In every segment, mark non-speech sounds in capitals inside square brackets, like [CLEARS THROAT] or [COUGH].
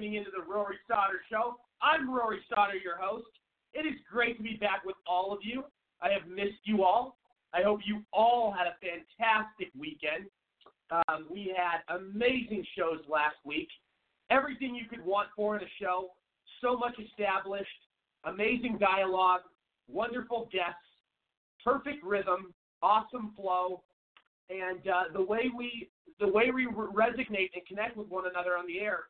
Tuning into the Rory Sauter Show. I'm Rory Sauter, your host. It is great to be back with all of you. I have missed you all. I hope you all had a fantastic weekend. Um, we had amazing shows last week. Everything you could want for in a show. So much established. Amazing dialogue. Wonderful guests. Perfect rhythm awesome flow, and uh, the way we the way we resonate and connect with one another on the air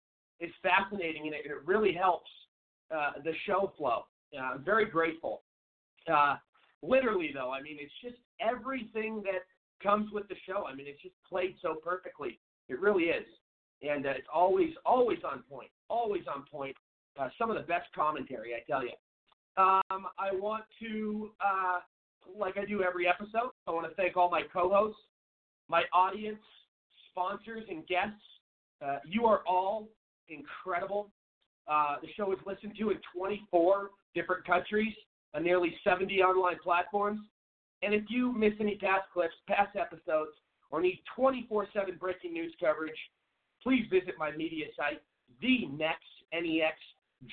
is fascinating, and it, it really helps uh, the show flow. Uh, I'm very grateful. Uh, literally, though, I mean, it's just everything that comes with the show. I mean, it's just played so perfectly. It really is, and uh, it's always always on point. Always on point. Uh, some of the best commentary, I tell you. Um, I want to, uh, like I do every episode, I want to thank all my co-hosts, my audience, sponsors, and guests. Uh, you are all incredible. Uh, the show is listened to in 24 different countries on nearly 70 online platforms. And if you miss any past clips, past episodes, or need 24 7 breaking news coverage, please visit my media site, the Next, N-E-X,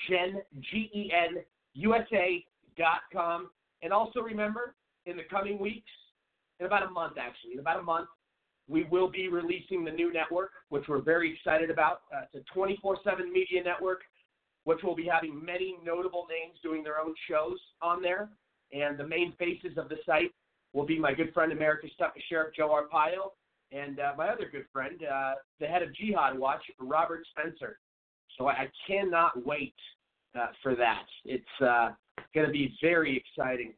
Gen, G-E-N, USA.com. And also remember, in the coming weeks, in about a month actually, in about a month, we will be releasing the new network, which we're very excited about. Uh, it's a 24 7 media network, which will be having many notable names doing their own shows on there. And the main faces of the site will be my good friend, America's Toughest Sheriff Joe Arpaio, and uh, my other good friend, uh, the head of Jihad Watch, Robert Spencer. So I, cannot wait uh, for that. It's uh, going to be very exciting.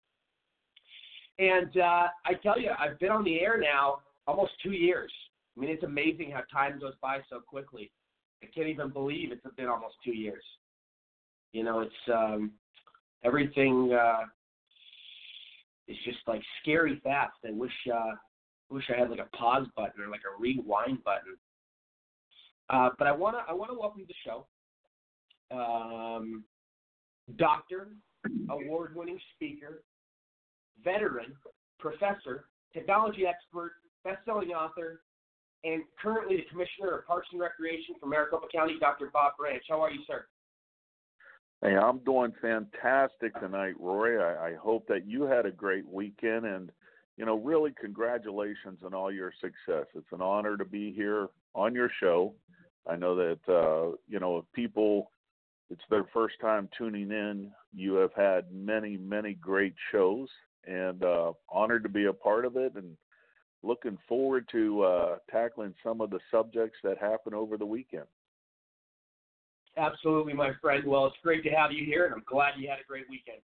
And uh, I tell you, I've been on the air now almost two years. I mean, it's amazing how time goes by so quickly. I can't even believe it's been almost two years. You know, it's um, everything uh, is just like scary fast. I wish uh, wish I had like a pause button or like a rewind button. Uh, but I wanna I wanna welcome to the show um, doctor, award winning speaker, veteran, professor, technology expert, best selling author, and currently the Commissioner of Parks and Recreation for Maricopa County, Dr. Bob Branch. How are you, sir? Hey, I'm doing fantastic tonight, Rory. I, I hope that you had a great weekend and you know, really congratulations on all your success. It's an honor to be here on your show. I know that uh, you know if people it's their first time tuning in. You have had many, many great shows, and uh, honored to be a part of it, and looking forward to uh, tackling some of the subjects that happened over the weekend. Absolutely, my friend. Well, it's great to have you here, and I'm glad you had a great weekend.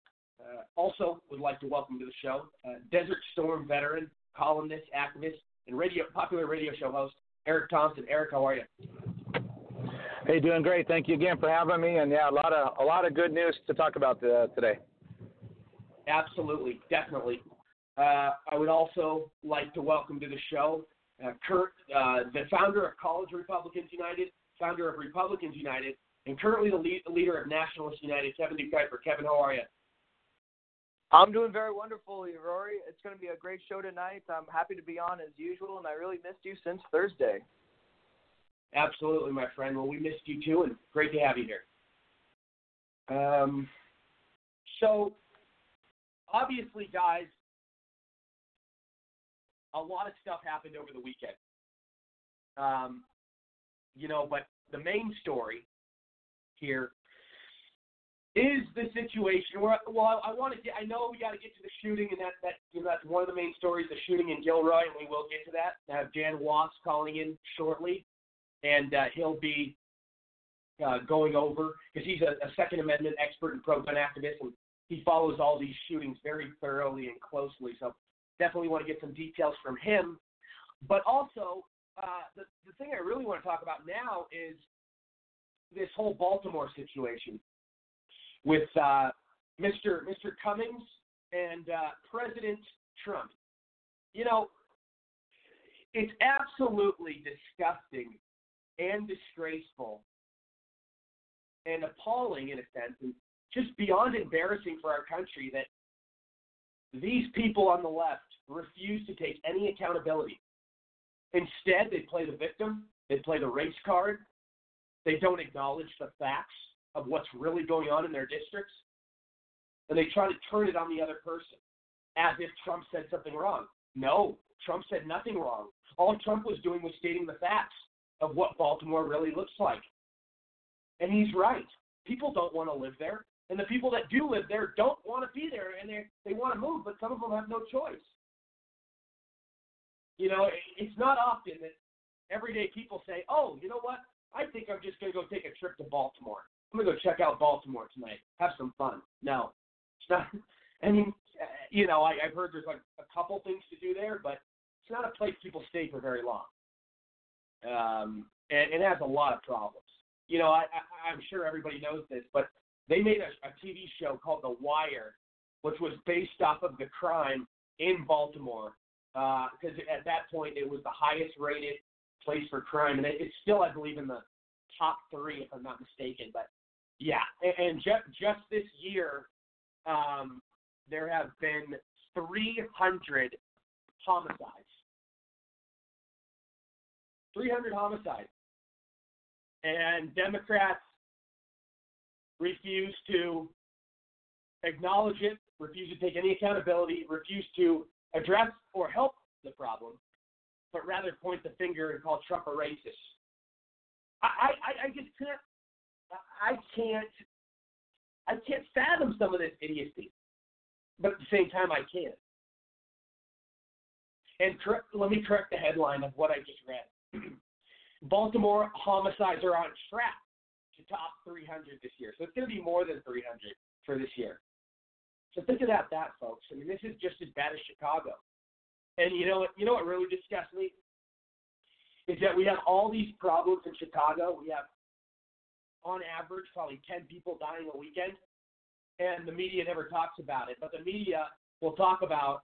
Uh, also, would like to welcome to the show uh, Desert Storm veteran, columnist, activist, and radio popular radio show host Eric Thompson. Eric, how are you? Hey, doing great. Thank you again for having me. And yeah, a lot of a lot of good news to talk about uh, today. Absolutely, definitely. Uh, I would also like to welcome to the show uh, Kurt, uh, the founder of College Republicans United, founder of Republicans United, and currently the lead, leader of Nationalists United, Kevin DeKuyper. Kevin, how are you? I'm doing very wonderfully, Rory. It's going to be a great show tonight. I'm happy to be on as usual, and I really missed you since Thursday. Absolutely, my friend. Well, we missed you too, and great to have you here. Um, so, obviously, guys, a lot of stuff happened over the weekend. Um, you know, but the main story here is the situation where well I want to get I know we got to get to the shooting and that that you know, that's one of the main stories the shooting in Gilroy and we will get to that. I have Dan Wos calling in shortly and uh, he'll be uh, going over because he's a, a Second Amendment expert and pro-gun activist, and he follows all these shootings very thoroughly and closely. So definitely want to get some details from him. But also, uh, the the thing I really want to talk about now is this whole Baltimore situation with uh, Mr. Mr. Cummings and uh, President Trump. You know, it's absolutely disgusting and disgraceful and appalling in a sense and just beyond embarrassing for our country that these people on the left refuse to take any accountability. Instead, they play the victim, they play the race card, they don't acknowledge the facts of what's really going on in their districts, and they try to turn it on the other person as if Trump said something wrong. No, Trump said nothing wrong. All Trump was doing was stating the facts of what Baltimore really looks like. And he's right. People don't want to live there. And the people that do live there don't want to be there and they they want to move, but some of them have no choice. You know, it's not often that everyday people say, "Oh, you know what? I think I'm just going to go take a trip to Baltimore. I'm going to go check out Baltimore tonight, have some fun." No, it's not. [LAUGHS] I mean, you know, I, I've heard there's like a couple things to do there, but it's not a place people stay for very long. Um, and it has a lot of problems. You know, I, I, I'm sure everybody knows this, but they made a, a TV show called The Wire, which was based off of the crime in Baltimore. Because uh, at that point, it was the highest rated place for crime, and it, it's still, I believe, in the top three, if I'm not mistaken. But yeah, and, and just just this year, um, there have been 300 homicides. 300 homicides. And Democrats refuse to acknowledge it, refuse to take any accountability, refuse to address or help the problem, but rather point the finger and call Trump a racist. I, I, I just can't I can't I can't fathom some of this idiocy. But at the same time I can. And correct, let me correct the headline of what I just read. [CLEARS THROAT] Baltimore homicides are on track to top 300 this year. So it's going to be more than 300 for this year. So think about that, folks. I mean, this is just as bad as Chicago. And you know what? You know what really disgusts me is that we have all these problems in Chicago. We have, on average, probably 10 people dying a weekend, and the media never talks about it. But the media will talk about,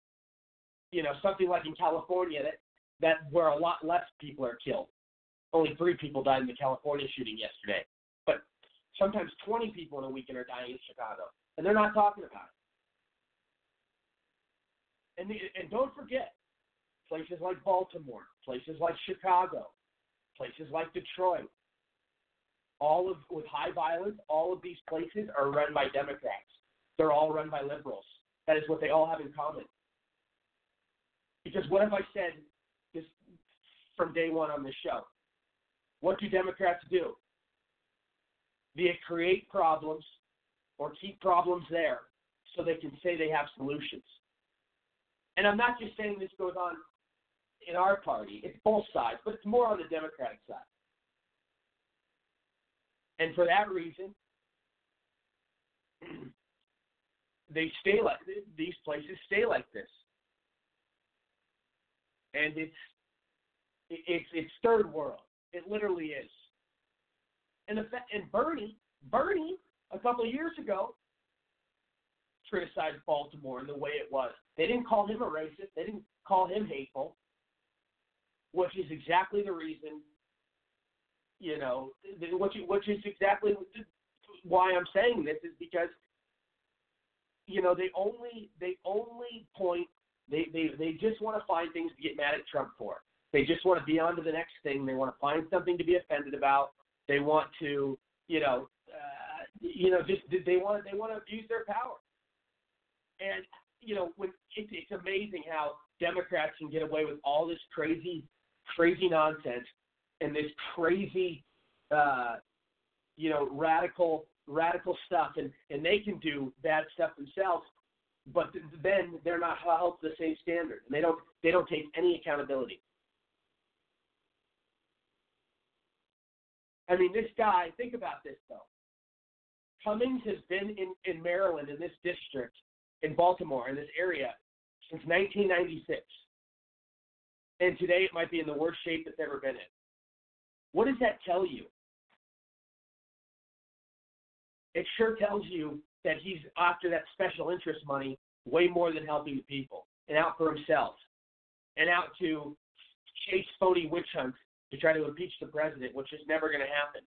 you know, something like in California that that where a lot less people are killed. Only three people died in the California shooting yesterday. But sometimes 20 people in a weekend are dying in Chicago, and they're not talking about it. And, the, and don't forget, places like Baltimore, places like Chicago, places like Detroit, all of with high violence, all of these places are run by Democrats. They're all run by liberals. That is what they all have in common. Because what have I said this from day one on this show? What do Democrats do? They create problems or keep problems there so they can say they have solutions. And I'm not just saying this goes on in our party, it's both sides, but it's more on the Democratic side. And for that reason, [CLEARS THROAT] they stay like these places stay like this. And it's it's it's third world. It literally is. And the and Bernie, Bernie, a couple of years ago, criticized Baltimore and the way it was. They didn't call him a racist. They didn't call him hateful, which is exactly the reason. You know, which which is exactly why I'm saying this is because you know they only they only point they they they just want to find things to get mad at Trump for. They just want to be on to the next thing. They want to find something to be offended about. They want to, you know, uh, you know, just they want they want to abuse their power. And you know, when it's, it's amazing how Democrats can get away with all this crazy, crazy nonsense and this crazy, uh, you know, radical, radical stuff, and and they can do bad stuff themselves, but then they're not held to the same standard, and they don't they don't take any accountability. I mean, this guy, think about this though. Cummings has been in, in Maryland, in this district, in Baltimore, in this area, since 1996. And today it might be in the worst shape it's ever been in. What does that tell you? It sure tells you that he's after that special interest money way more than helping the people and out for himself and out to chase phony witch hunts to try to impeach the president, which is never going to happen.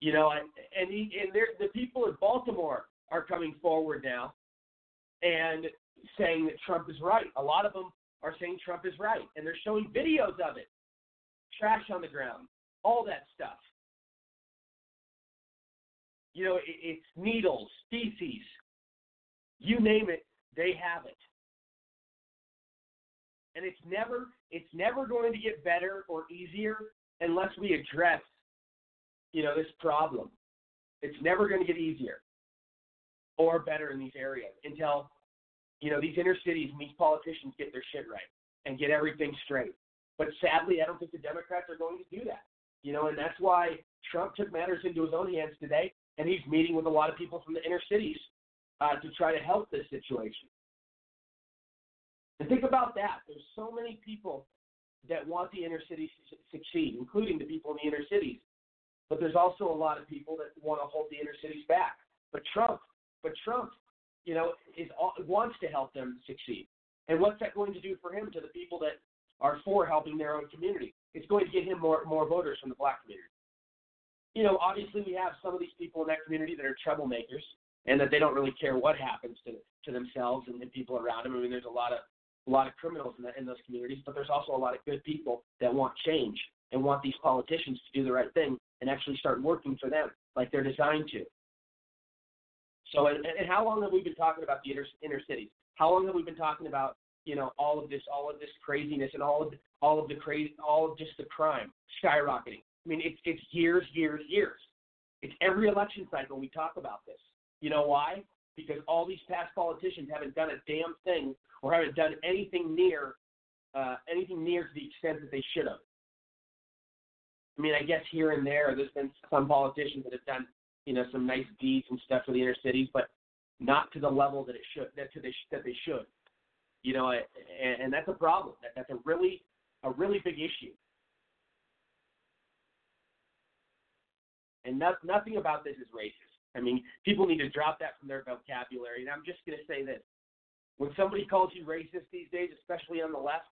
You know, and and, he, and the people in Baltimore are coming forward now and saying that Trump is right. A lot of them are saying Trump is right, and they're showing videos of it, trash on the ground, all that stuff. You know, it, it's needles, feces, you name it, they have it and it's never it's never going to get better or easier unless we address you know this problem. It's never going to get easier or better in these areas until you know, these inner cities and these politicians get their shit right and get everything straight. But sadly, I don't think the Democrats are going to do that. You know, and that's why Trump took matters into his own hands today, and he's meeting with a lot of people from the inner cities uh, to try to help this situation. And think about that. There's so many people that want the inner cities to succeed, including the people in the inner cities. But there's also a lot of people that want to hold the inner cities back. But Trump, but Trump, you know, is wants to help them succeed. And what's that going to do for him to the people that are for helping their own community? It's going to get him more more voters from the black community. You know, obviously we have some of these people in that community that are troublemakers and that they don't really care what happens to to themselves and the people around them. I mean, there's a lot of a lot of criminals in, the, in those communities, but there's also a lot of good people that want change and want these politicians to do the right thing and actually start working for them like they're designed to. So, and, and how long have we been talking about the inner, inner cities? How long have we been talking about, you know, all of this, all of this craziness and all of all of the crazy, all of just the crime skyrocketing? I mean, it's it's years, years, years. It's every election cycle we talk about this. You know why? Because all these past politicians haven't done a damn thing or haven't done anything near uh, anything near to the extent that they should have. I mean, I guess here and there, there's been some politicians that have done, you know, some nice deeds and stuff for the inner cities, but not to the level that it should, that to the, that they should. You know, and, and that's a problem. That, that's a really, a really big issue. And not, nothing about this is racist. I mean, people need to drop that from their vocabulary. And I'm just going to say this: when somebody calls you racist these days, especially on the left,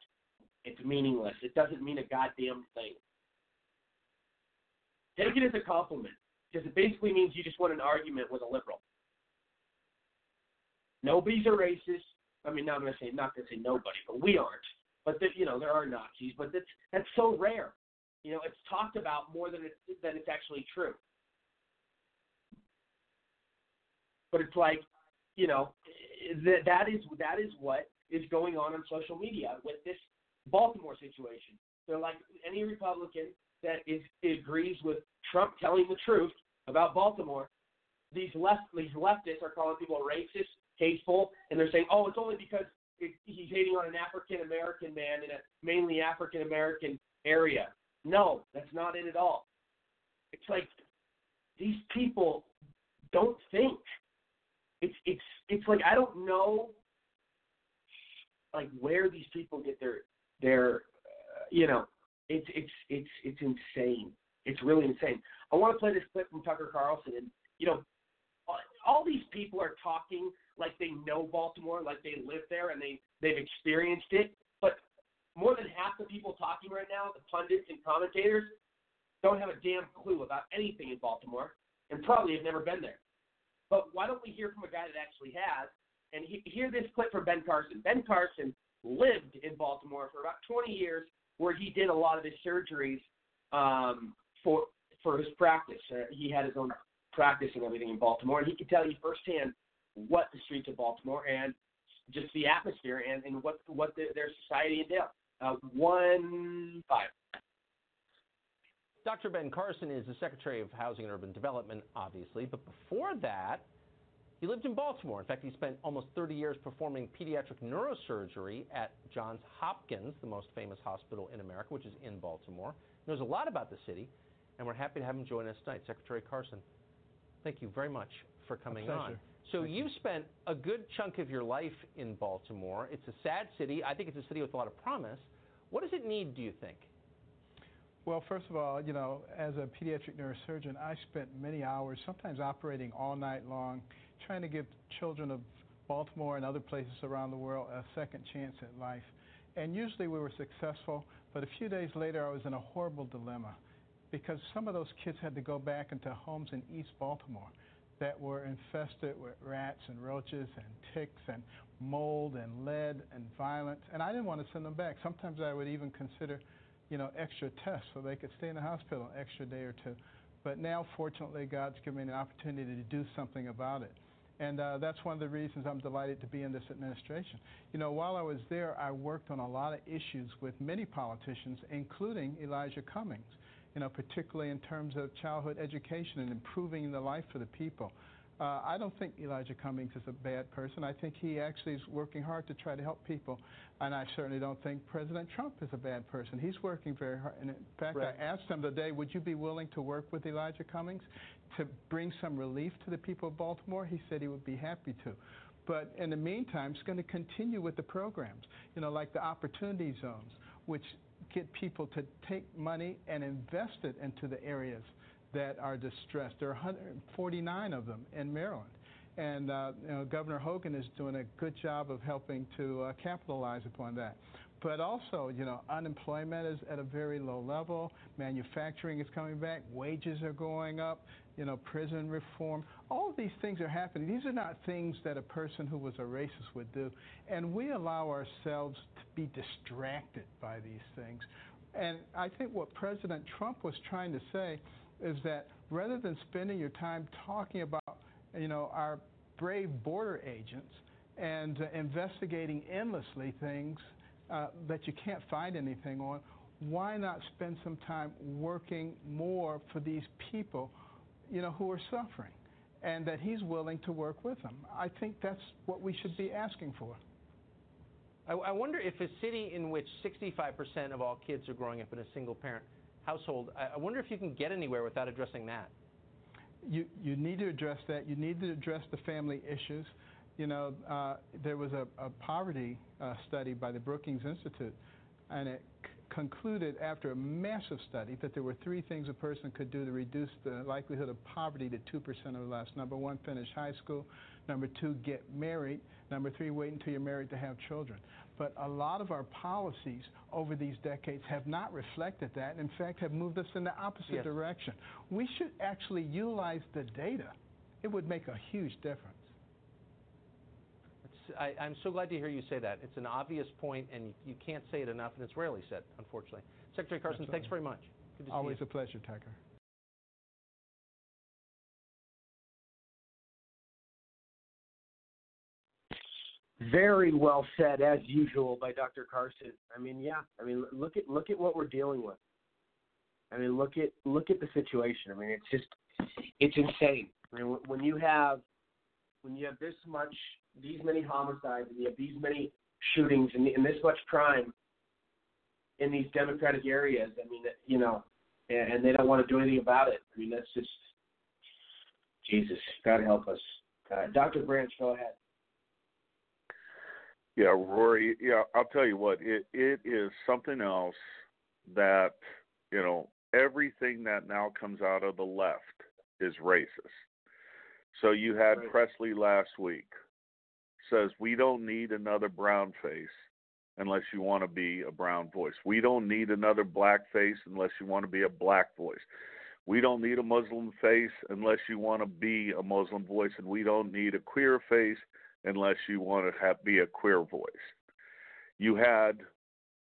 it's meaningless. It doesn't mean a goddamn thing. Take it as a compliment because it basically means you just want an argument with a liberal. Nobody's a racist. I mean, not going to say not to say nobody, but we aren't. But the, you know, there are Nazis, but that's that's so rare. You know, it's talked about more than it than it's actually true. But it's like, you know, that that is that is what is going on on social media with this Baltimore situation. They're like any Republican that is agrees with Trump telling the truth about Baltimore. These left these leftists are calling people racist, hateful, and they're saying, oh, it's only because it, he's hating on an African American man in a mainly African American area. No, that's not it at all. It's like these people don't think it's it's it's like I don't know like where these people get their their uh, you know it's it's it's it's insane. It's really insane. I want to play this clip from Tucker Carlson, and you know, all these people are talking like they know Baltimore, like they live there and they they've experienced it. But more than half the people talking right now, the pundits and commentators, don't have a damn clue about anything in Baltimore, and probably have never been there. But why don't we hear from a guy that actually has? And he, hear this clip from Ben Carson. Ben Carson lived in Baltimore for about 20 years, where he did a lot of his surgeries um, for for his practice. Uh, he had his own practice and everything in Baltimore, and he could tell you firsthand what the streets of Baltimore and just the atmosphere and, and what what the, their society entails. Uh, one five. Dr. Ben Carson is the Secretary of Housing and Urban Development, obviously, but before that, he lived in Baltimore. In fact, he spent almost 30 years performing pediatric neurosurgery at Johns Hopkins, the most famous hospital in America, which is in Baltimore. He knows a lot about the city, and we're happy to have him join us tonight. Secretary Carson, thank you very much for coming on. So Thank you've spent a good chunk of your life in Baltimore. It's a sad city. I think it's a city with a lot of promise. What does it need, do you think? Well, first of all, you know, as a pediatric neurosurgeon, I spent many hours, sometimes operating all night long, trying to give children of Baltimore and other places around the world a second chance at life. And usually we were successful, but a few days later I was in a horrible dilemma because some of those kids had to go back into homes in East Baltimore that were infested with rats and roaches and ticks and mold and lead and violence, and I didn't want to send them back. Sometimes I would even consider you know, extra tests so they could stay in the hospital an extra day or two. But now, fortunately, God's given me an opportunity to do something about it. And uh, that's one of the reasons I'm delighted to be in this administration. You know, while I was there, I worked on a lot of issues with many politicians, including Elijah Cummings, you know, particularly in terms of childhood education and improving the life for the people. Uh, I don't think Elijah Cummings is a bad person. I think he actually is working hard to try to help people. And I certainly don't think President Trump is a bad person. He's working very hard. And in fact, Right. I asked him today, would you be willing to work with Elijah Cummings to bring some relief to the people of Baltimore? He said he would be happy to. But in the meantime, it's going to continue with the programs, you know, like the opportunity zones, which get people to take money and invest it into the areas that are distressed. There are 149 of them in Maryland. And uh, you know, Governor Hogan is doing a good job of helping to uh, capitalize upon that. But also, you know, unemployment is at a very low level. Manufacturing is coming back. Wages are going up. You know, prison reform. All of these things are happening. These are not things that a person who was a racist would do. And we allow ourselves to be distracted by these things. And I think what President Trump was trying to say is that rather than spending your time talking about, you know, our brave border agents and uh, investigating endlessly things uh, that you can't find anything on, why not spend some time working more for these people, you know, who are suffering, and that he's willing to work with them? I think that's what we should be asking for. I, I wonder if a city in which 65% of all kids are growing up in a single parent household, I, I wonder if you can get anywhere without addressing that. you you need to address that. You need to address the family issues. You know, uh, there was a, a poverty uh, study by the Brookings Institute, and it c- concluded after a massive study that there were three things a person could do to reduce the likelihood of poverty to two percent or less. Number one, finish high school. Number two, get married. Number three, wait until you're married to have children. But a lot of our policies over these decades have not reflected that. And in fact, have moved us in the opposite Yes. direction. We should actually utilize the data. It would make a huge difference. It's, I, I'm so glad to hear you say that. It's an obvious point, and you, you can't say it enough, and it's rarely said, unfortunately. Secretary Carson, Absolutely. thanks very much. Good to Always see a pleasure, Tucker. Very well said, as usual, by Dr. Carson. I mean, yeah. I mean, look at look at what we're dealing with. I mean, look at look at the situation. I mean, it's just it's insane. I mean, when you have when you have this much, these many homicides, and you have these many shootings, and, and this much crime in these democratic areas. I mean, you know, and, and they don't want to do anything about it. I mean, that's just Jesus. God help us. Uh, Dr. Branch, go ahead. Yeah, Rory. Yeah, I'll tell you what. It it is something else that you know everything that now comes out of the left is racist. So you had Right. Pressley last week says we don't need another brown face unless you want to be a brown voice. We don't need another black face unless you want to be a black voice. We don't need a Muslim face unless you want to be a Muslim voice, and we don't need a queer face unless you want to have, be a queer voice. You had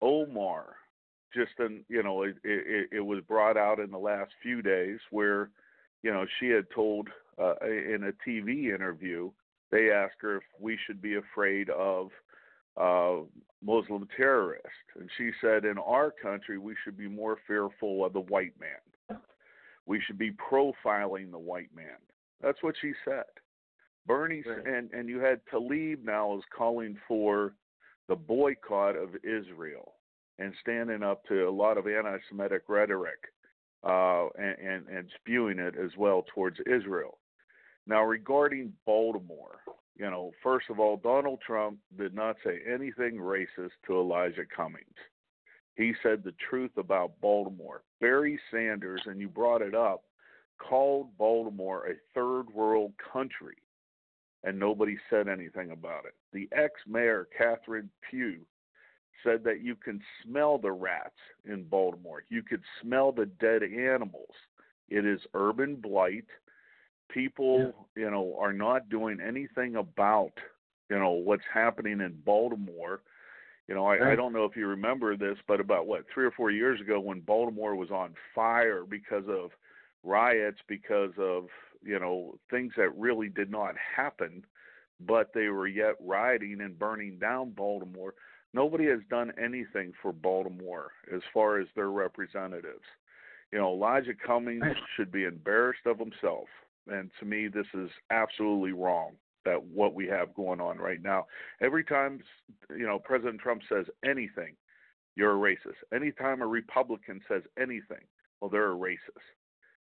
Omar, just in you know it, it, it was brought out in the last few days where you know she had told uh, in a TV interview they asked her if we should be afraid of uh, Muslim terrorists, and she said in our country we should be more fearful of the white man. We should be profiling the white man. That's what she said. Bernie Right. and and you had Tlaib now is calling for the boycott of Israel and standing up to a lot of anti-Semitic rhetoric uh, and, and and spewing it as well towards Israel. Now regarding Baltimore, you know, first of all, Donald Trump did not say anything racist to Elijah Cummings. He said the truth about Baltimore. Barry Sanders, and you brought it up, called Baltimore a third world country, and nobody said anything about it. The ex mayor, Catherine Pugh, said that you can smell the rats in Baltimore. You could smell the dead animals. It is urban blight. People, you know, are not doing anything about, you know, what's happening in Baltimore. You know, I, I don't know if you remember this, but about what three or four years ago, when Baltimore was on fire because of riots, because of you know things that really did not happen, but they were yet rioting and burning down Baltimore. Nobody has done anything for Baltimore as far as their representatives. You know, Elijah Cummings Right. should be embarrassed of himself and to me, this is absolutely wrong. That what we have going on right now. Every time, you know, President Trump says anything, you're a racist. Anytime a Republican says anything, well, they're a racist.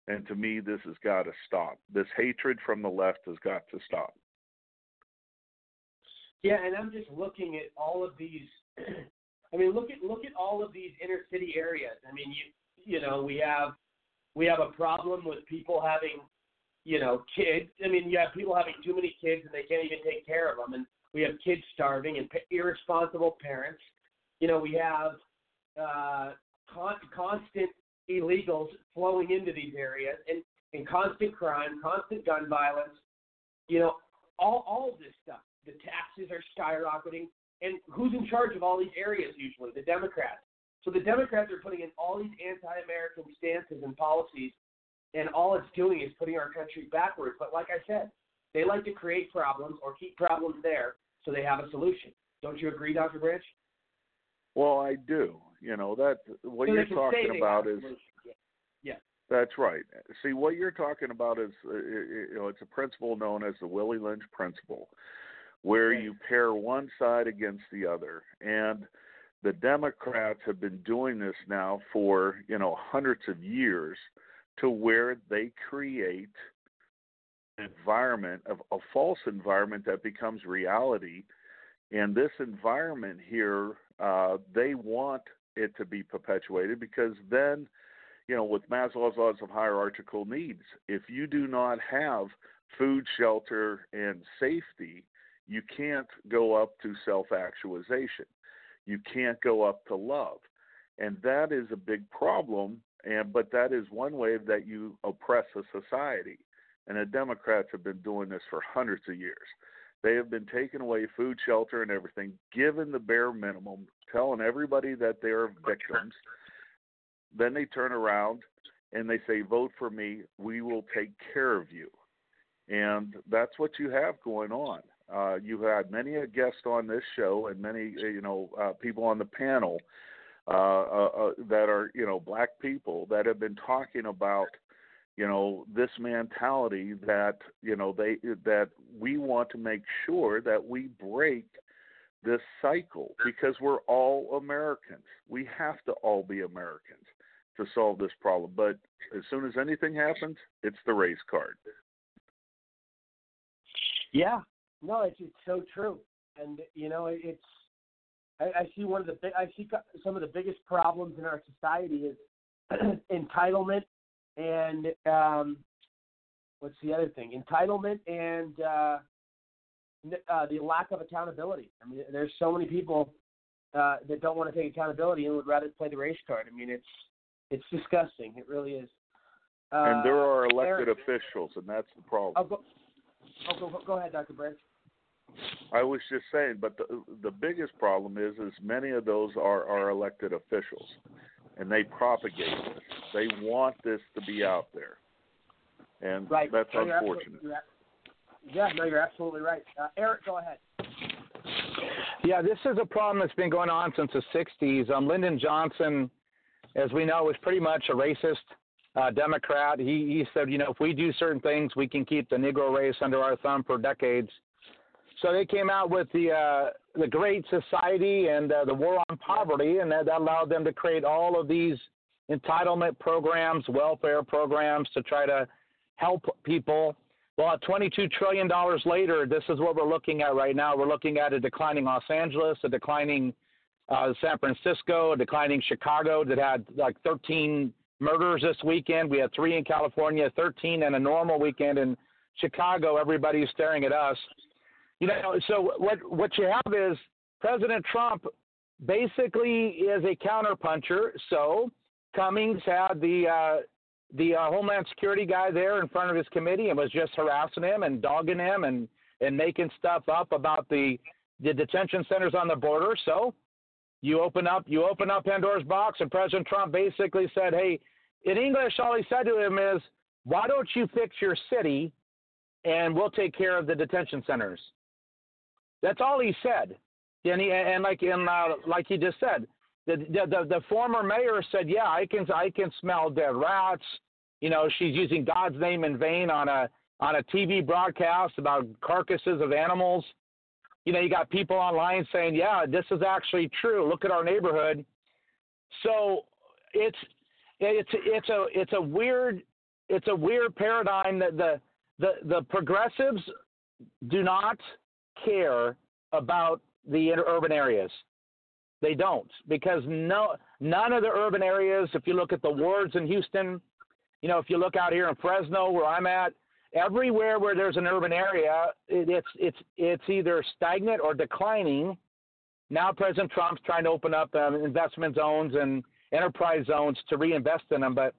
And to me, this has got to stop. This hatred from the left has got to stop. Yeah, and I'm just looking at all of these. [CLEARS THROAT] I mean, look at look at all of these inner city areas. I mean, you you know, we have we have a problem with people having, you know, kids. I mean, you have people having too many kids and they can't even take care of them, and we have kids starving and irresponsible parents. You know, we have uh, con- constant illegals flowing into these areas and, and constant crime, constant gun violence. You know, all all of this stuff the taxes are skyrocketing. And who's in charge of all these areas usually? The Democrats. So the Democrats are putting in all these anti-American stances and policies, and all it's doing is putting our country backwards. But like I said, they like to create problems or keep problems there so they have a solution. Don't you agree, Dr. Branch? Well, I do. You know that what so you're talking about is yeah. That's right. See, what you're talking about is, uh, you know, it's a principle known as the Willie Lynch principle, where you pair one side against the other. And the Democrats have been doing this now for, you know, hundreds of years to where they create an environment of a false environment that becomes reality. And this environment here, uh, they want it to be perpetuated because then, you know, with Maslow's laws of hierarchical needs, if you do not have food, shelter, and safety, you can't go up to self actualization. You can't go up to love. And that is a big problem. And but that is one way that you oppress a society. And the Democrats have been doing this for hundreds of years. They have been taking away food, shelter, and everything, given the bare minimum, telling everybody that they are victims. Then they turn around and they say, Vote for me, we will take care of you. And that's what you have going on. Uh, you had many a guest on this show and many you know uh, people on the panel Uh, uh, uh, that are you know black people that have been talking about you know this mentality that you know they that we want to make sure that we break this cycle because we're all Americans. We have to all be Americans to solve this problem. But as soon as anything happens, it's the race card. Yeah, no, it's it's so true, and you know it's. I, I see one of the big. I see some of the biggest problems in our society is [CLEARS THROAT] entitlement and um, what's the other thing? Entitlement and uh, uh, the lack of accountability. I mean, there's so many people uh, that don't want to take accountability and would rather play the race card. I mean, it's it's disgusting. It really is. Uh, and there are elected Eric, officials, and that's the problem. Oh, go, oh, go, go ahead, Dr. Branch. I was just saying, but the the biggest problem is is many of those are are elected officials, and they propagate this. They want this to be out there, and right. that's no, unfortunate. Yeah, no, you're absolutely right. Uh, Eric, go ahead. Yeah, this is a problem that's been going on since the '60s. Um, Lyndon Johnson, as we know, was pretty much a racist uh, Democrat. He he said, you know, if we do certain things, we can keep the Negro race under our thumb for decades. So they came out with the uh, the Great Society and uh, the War on Poverty, and that, that allowed them to create all of these entitlement programs, welfare programs to try to help people. Well, at $22 trillion later, this is what we're looking at right now. We're looking at a declining Los Angeles, a declining uh, San Francisco, a declining Chicago that had like 13 murders this weekend. We had three in California, 13 and a normal weekend in Chicago. Everybody's staring at us. You know, so what what you have is President Trump basically is a counterpuncher. So Cummings had the uh, the uh, Homeland Security guy there in front of his committee and was just harassing him and dogging him and and making stuff up about the the detention centers on the border. So you open up you open up Pandora's box, and President Trump basically said, "Hey." In English, all he said to him is, "Why don't you fix your city, and we'll take care of the detention centers." That's all he said. And he, and like in uh, like he just said, the, the the former mayor said, "Yeah, I can I can smell dead rats." You know, she's using God's name in vain on a on a TV broadcast about carcasses of animals. You know, you got people online saying, "Yeah, this is actually true. Look at our neighborhood." So it's it's it's a it's a weird it's a weird paradigm that the the the progressives do not care about the urban areas. They don't because no none of the urban areas. If you look at the wards in Houston, you know, if you look out here in Fresno where I'm at, everywhere where there's an urban area, it, it's it's it's either stagnant or declining. Now President Trump's trying to open up um, investment zones and enterprise zones to reinvest in them, but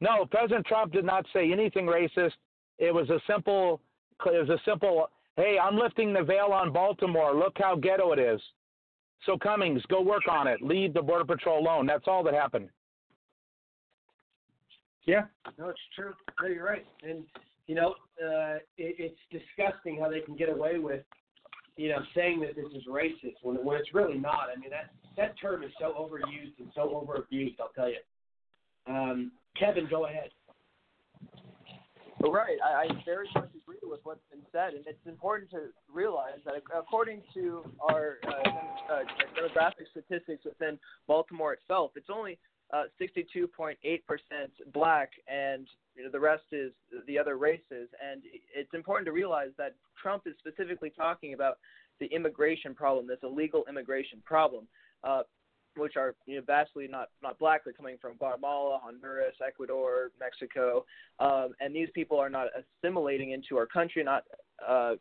no, President Trump did not say anything racist. It was a simple it was a simple, hey, I'm lifting the veil on Baltimore. Look how ghetto it is. So Cummings, go work on it. Leave the Border Patrol alone. That's all that happened. Yeah, no, it's true. No, you're right. And you know, uh, it, it's disgusting how they can get away with, you know, saying that this is racist when when it's really not. I mean, that that term is so overused and so overabused. I'll tell you. Um, Kevin, go ahead. Right. I, I very much agree with what's been said, and it's important to realize that according to our uh, uh, demographic statistics within Baltimore itself, it's only uh, 62.8% black, and you know, the rest is the other races. And it's important to realize that Trump is specifically talking about the immigration problem, this illegal immigration problem. Which are you know, vastly not not black. They're coming from Guatemala, Honduras, Ecuador, Mexico, um, and these people are not assimilating into our country, not uh,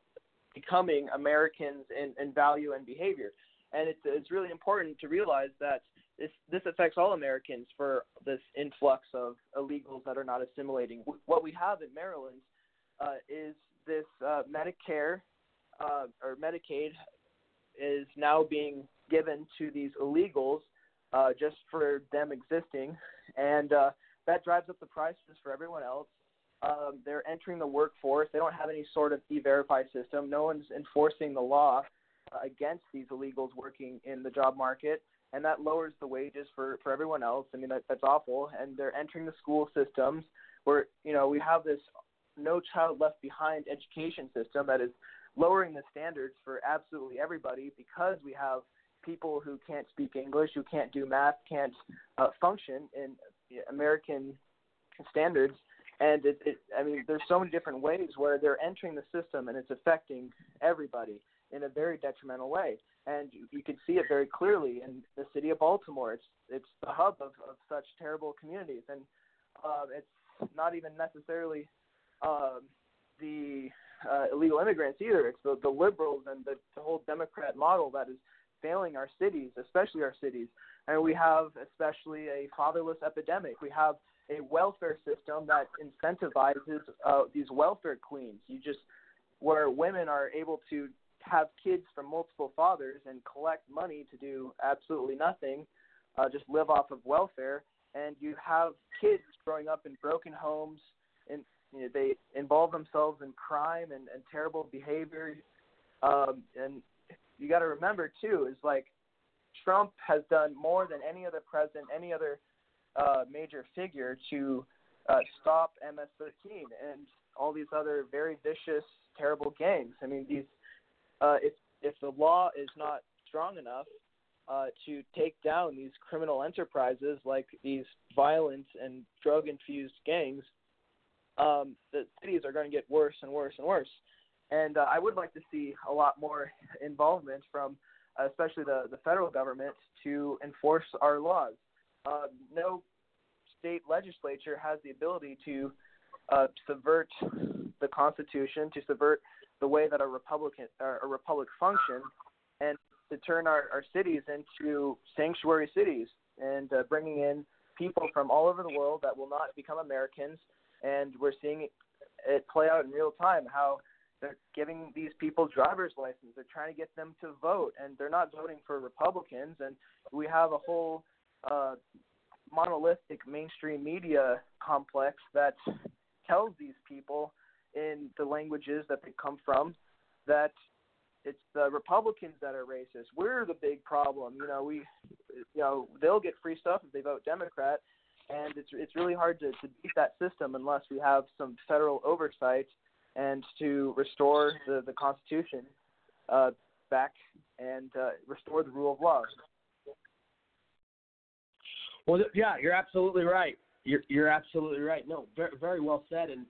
becoming Americans in, in value and behavior. And it's it's really important to realize that this this affects all Americans for this influx of illegals that are not assimilating. What we have in Maryland uh, is this uh, Medicare uh, or Medicaid is now being given to these illegals uh, just for them existing, and uh, that drives up the prices for everyone else. Um, they're entering the workforce. They don't have any sort of e-verify system. No one's enforcing the law against these illegals working in the job market, and that lowers the wages for for everyone else. I mean, that, that's awful. And they're entering the school systems where you know we have this no child left behind education system that is lowering the standards for absolutely everybody because we have people who can't speak English, who can't do math, can't uh, function in American standards. And it, it, I mean, there's so many different ways where they're entering the system and it's affecting everybody in a very detrimental way. And you, you can see it very clearly in the city of Baltimore. It's it's the hub of, of such terrible communities, and uh, it's not even necessarily um, the uh, illegal immigrants either. It's the, the liberals and the, the whole Democrat model that is failing our cities, especially our cities. And we have especially a fatherless epidemic. We have a welfare system that incentivizes uh, these welfare queens. You just where women are able to have kids from multiple fathers and collect money to do absolutely nothing, uh, just live off of welfare. And you have kids growing up in broken homes, and you know, they involve themselves in crime and, and terrible behavior. Um, and you got to remember too is like Trump has done more than any other president, any other uh, major figure to uh, stop MS-13 and all these other very vicious, terrible gangs. I mean, these uh, if if the law is not strong enough uh, to take down these criminal enterprises like these violent and drug-infused gangs, um, the cities are going to get worse and worse and worse. And uh, I would like to see a lot more involvement from, uh, especially the, the federal government, to enforce our laws. Uh, no state legislature has the ability to uh, subvert the Constitution, to subvert the way that a republican a republic functions, and to turn our, our cities into sanctuary cities and uh, bringing in people from all over the world that will not become Americans. And we're seeing it play out in real time how they're giving these people driver's license. They're trying to get them to vote, and they're not voting for Republicans. And we have a whole uh, monolithic mainstream media complex that tells these people in the languages that they come from that it's the Republicans that are racist. We're the big problem. You know, we, you know, they'll get free stuff if they vote Democrat, and it's it's really hard to, to beat that system unless we have some federal oversight and to restore the the Constitution uh, back and uh, restore the rule of law. Well, yeah, you're absolutely right. You're you're absolutely right. No, very very well said, and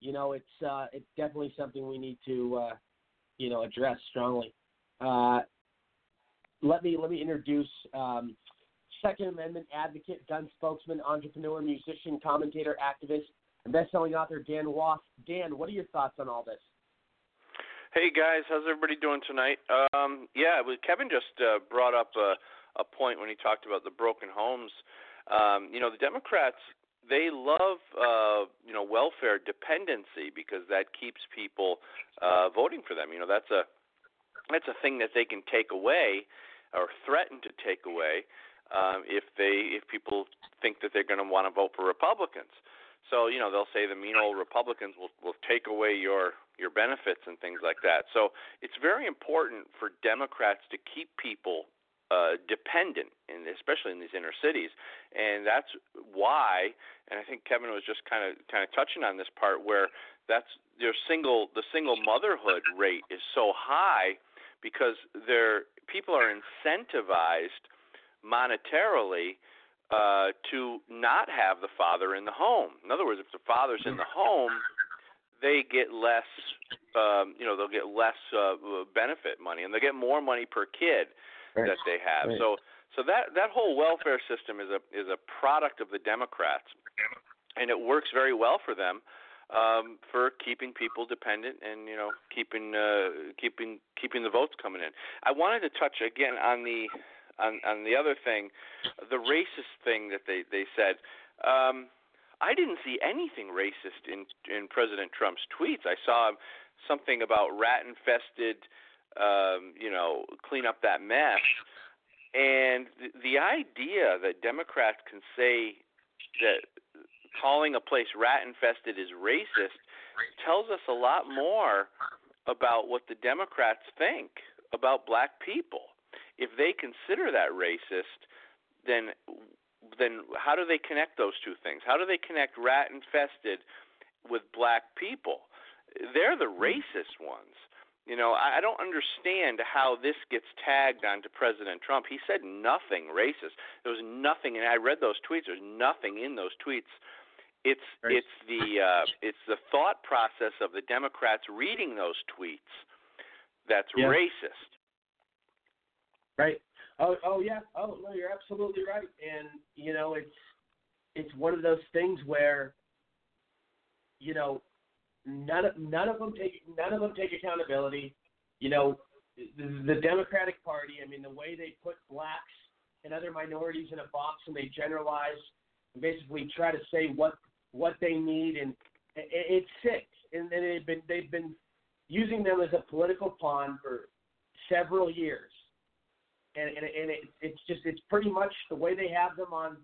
you know it's uh, it's definitely something we need to uh, you know address strongly. Uh, let me let me introduce um, Second Amendment advocate, gun spokesman, entrepreneur, musician, commentator, activist, best-selling author Dan Wos. Dan, what are your thoughts on all this? Hey guys, how's everybody doing tonight? Um, yeah, Kevin just uh, brought up a, a point when he talked about the broken homes. Um, you know, the Democrats they love uh, you know welfare dependency because that keeps people uh, voting for them. You know, that's a that's a thing that they can take away or threaten to take away um, if they if people think that they're going to want to vote for Republicans. So you know they'll say the mean old Republicans will will take away your your benefits and things like that. So it's very important for Democrats to keep people uh, dependent, in, especially in these inner cities, and that's why. And I think Kevin was just kind of kind of touching on this part where that's their single the single motherhood rate is so high because their people are incentivized monetarily uh, to not have the father in the home. In other words, if the father's in the home, they get less, um, you know, they'll get less uh, benefit money, and they get more money per kid right. that they have. Right. So, so that that whole welfare system is a is a product of the Democrats, and it works very well for them um, for keeping people dependent and you know keeping uh, keeping keeping the votes coming in. I wanted to touch again on the on on the other thing, the racist thing that they they said. Um, I didn't see anything racist in in President Trump's tweets. I saw something about rat infested, um, you know, clean up that mess. And the, the idea that Democrats can say that calling a place rat infested is racist tells us a lot more about what the Democrats think about black people if they consider that racist, then then how do they connect those two things? How do they connect rat infested with black people? They're the racist ones. You know, I don't understand how this gets tagged onto President Trump. He said nothing racist. There was nothing, and I read those tweets. There's nothing in those tweets. It's Right. it's the uh, it's the thought process of the Democrats reading those tweets that's Yeah. racist. Right. Oh, oh yeah. Oh no, you're absolutely right. And you know, it's it's one of those things where, you know, none of none of them take none of them take accountability. You know, the, the Democratic Party. I mean, the way they put blacks and other minorities in a box and they generalize and basically try to say what what they need, and it, it's sick. And, and they've been they've been using them as a political pawn for several years and and, and it, it's just it's pretty much the way they have them on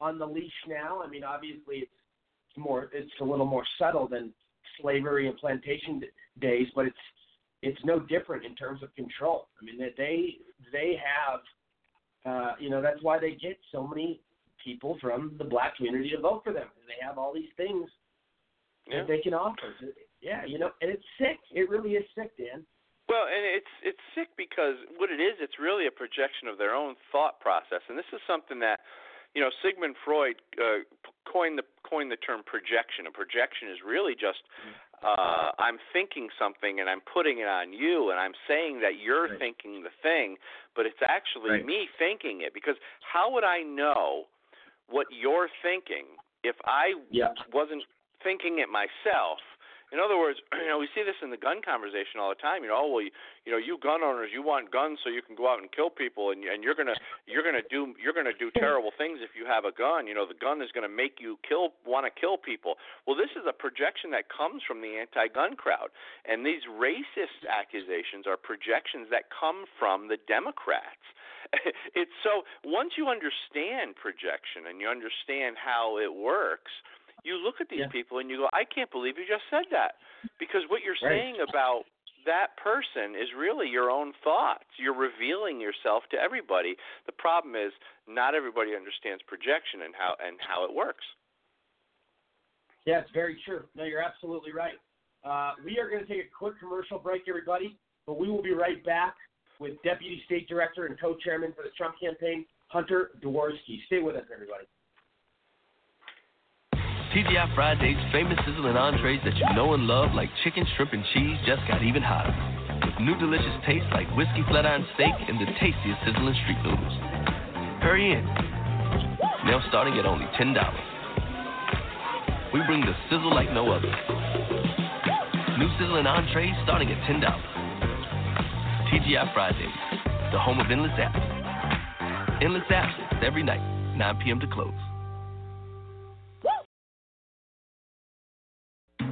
on the leash now. I mean, obviously it's more it's a little more subtle than slavery and plantation days, but it's it's no different in terms of control. I mean, that they they have uh, you know that's why they get so many people from the black community to vote for them. They have all these things Yeah. that they can offer. Yeah, you know, and it's sick. It really is sick, Dan. Well, and it's it's sick because what it is, it's really a projection of their own thought process, and this is something that, you know, Sigmund Freud uh, coined the coined the term projection. A projection is really just uh, I'm thinking something and I'm putting it on you, and I'm saying that you're Right. thinking the thing, but it's actually Right. me thinking it. Because how would I know what you're thinking if I Yeah. wasn't thinking it myself. In other words, [CLEARS THROAT] you know, we see this in the gun conversation all the time. You know, oh, well, you, you know, you gun owners, you want guns so you can go out and kill people, and and you're gonna you're gonna do you're gonna do terrible things if you have a gun. You know, the gun is gonna make you kill want to kill people. Well, this is a projection that comes from the anti-gun crowd, and these racist accusations are projections that come from the Democrats. [LAUGHS] it's so once you understand projection and you understand how it works you look at these Yeah. people and you go, I can't believe you just said that. Because what you're Right. saying about that person is really your own thoughts. You're revealing yourself to everybody. The problem is not everybody understands projection and how and how it works. Yeah, it's very true. No, you're absolutely right. Uh, we are going to take a quick commercial break, everybody, but we will be right back with Deputy State Director and Co-Chairman for the Trump campaign, Hunter Dworsky. Stay with us, everybody. TGI Fridays famous sizzling entrees that you know and love, like chicken, shrimp, and cheese, just got even hotter. With new delicious tastes like whiskey flat iron steak and the tastiest sizzling street noodles. Hurry in. Now starting at only $10. We bring the sizzle like no other. New sizzling entrees starting at $10. TGI Fridays, the home of endless apps. Endless apps every night, 9 p.m. to close.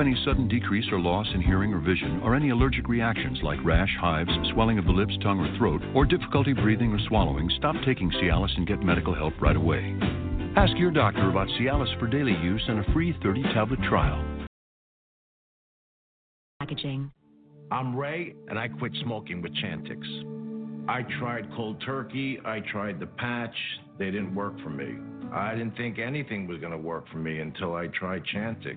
any sudden decrease or loss in hearing or vision, or any allergic reactions like rash, hives, swelling of the lips, tongue, or throat, or difficulty breathing or swallowing, stop taking Cialis and get medical help right away. Ask your doctor about Cialis for daily use and a free 30 tablet trial. Packaging. I'm Ray, and I quit smoking with Chantix. I tried cold turkey, I tried the patch, they didn't work for me. I didn't think anything was going to work for me until I tried Chantix.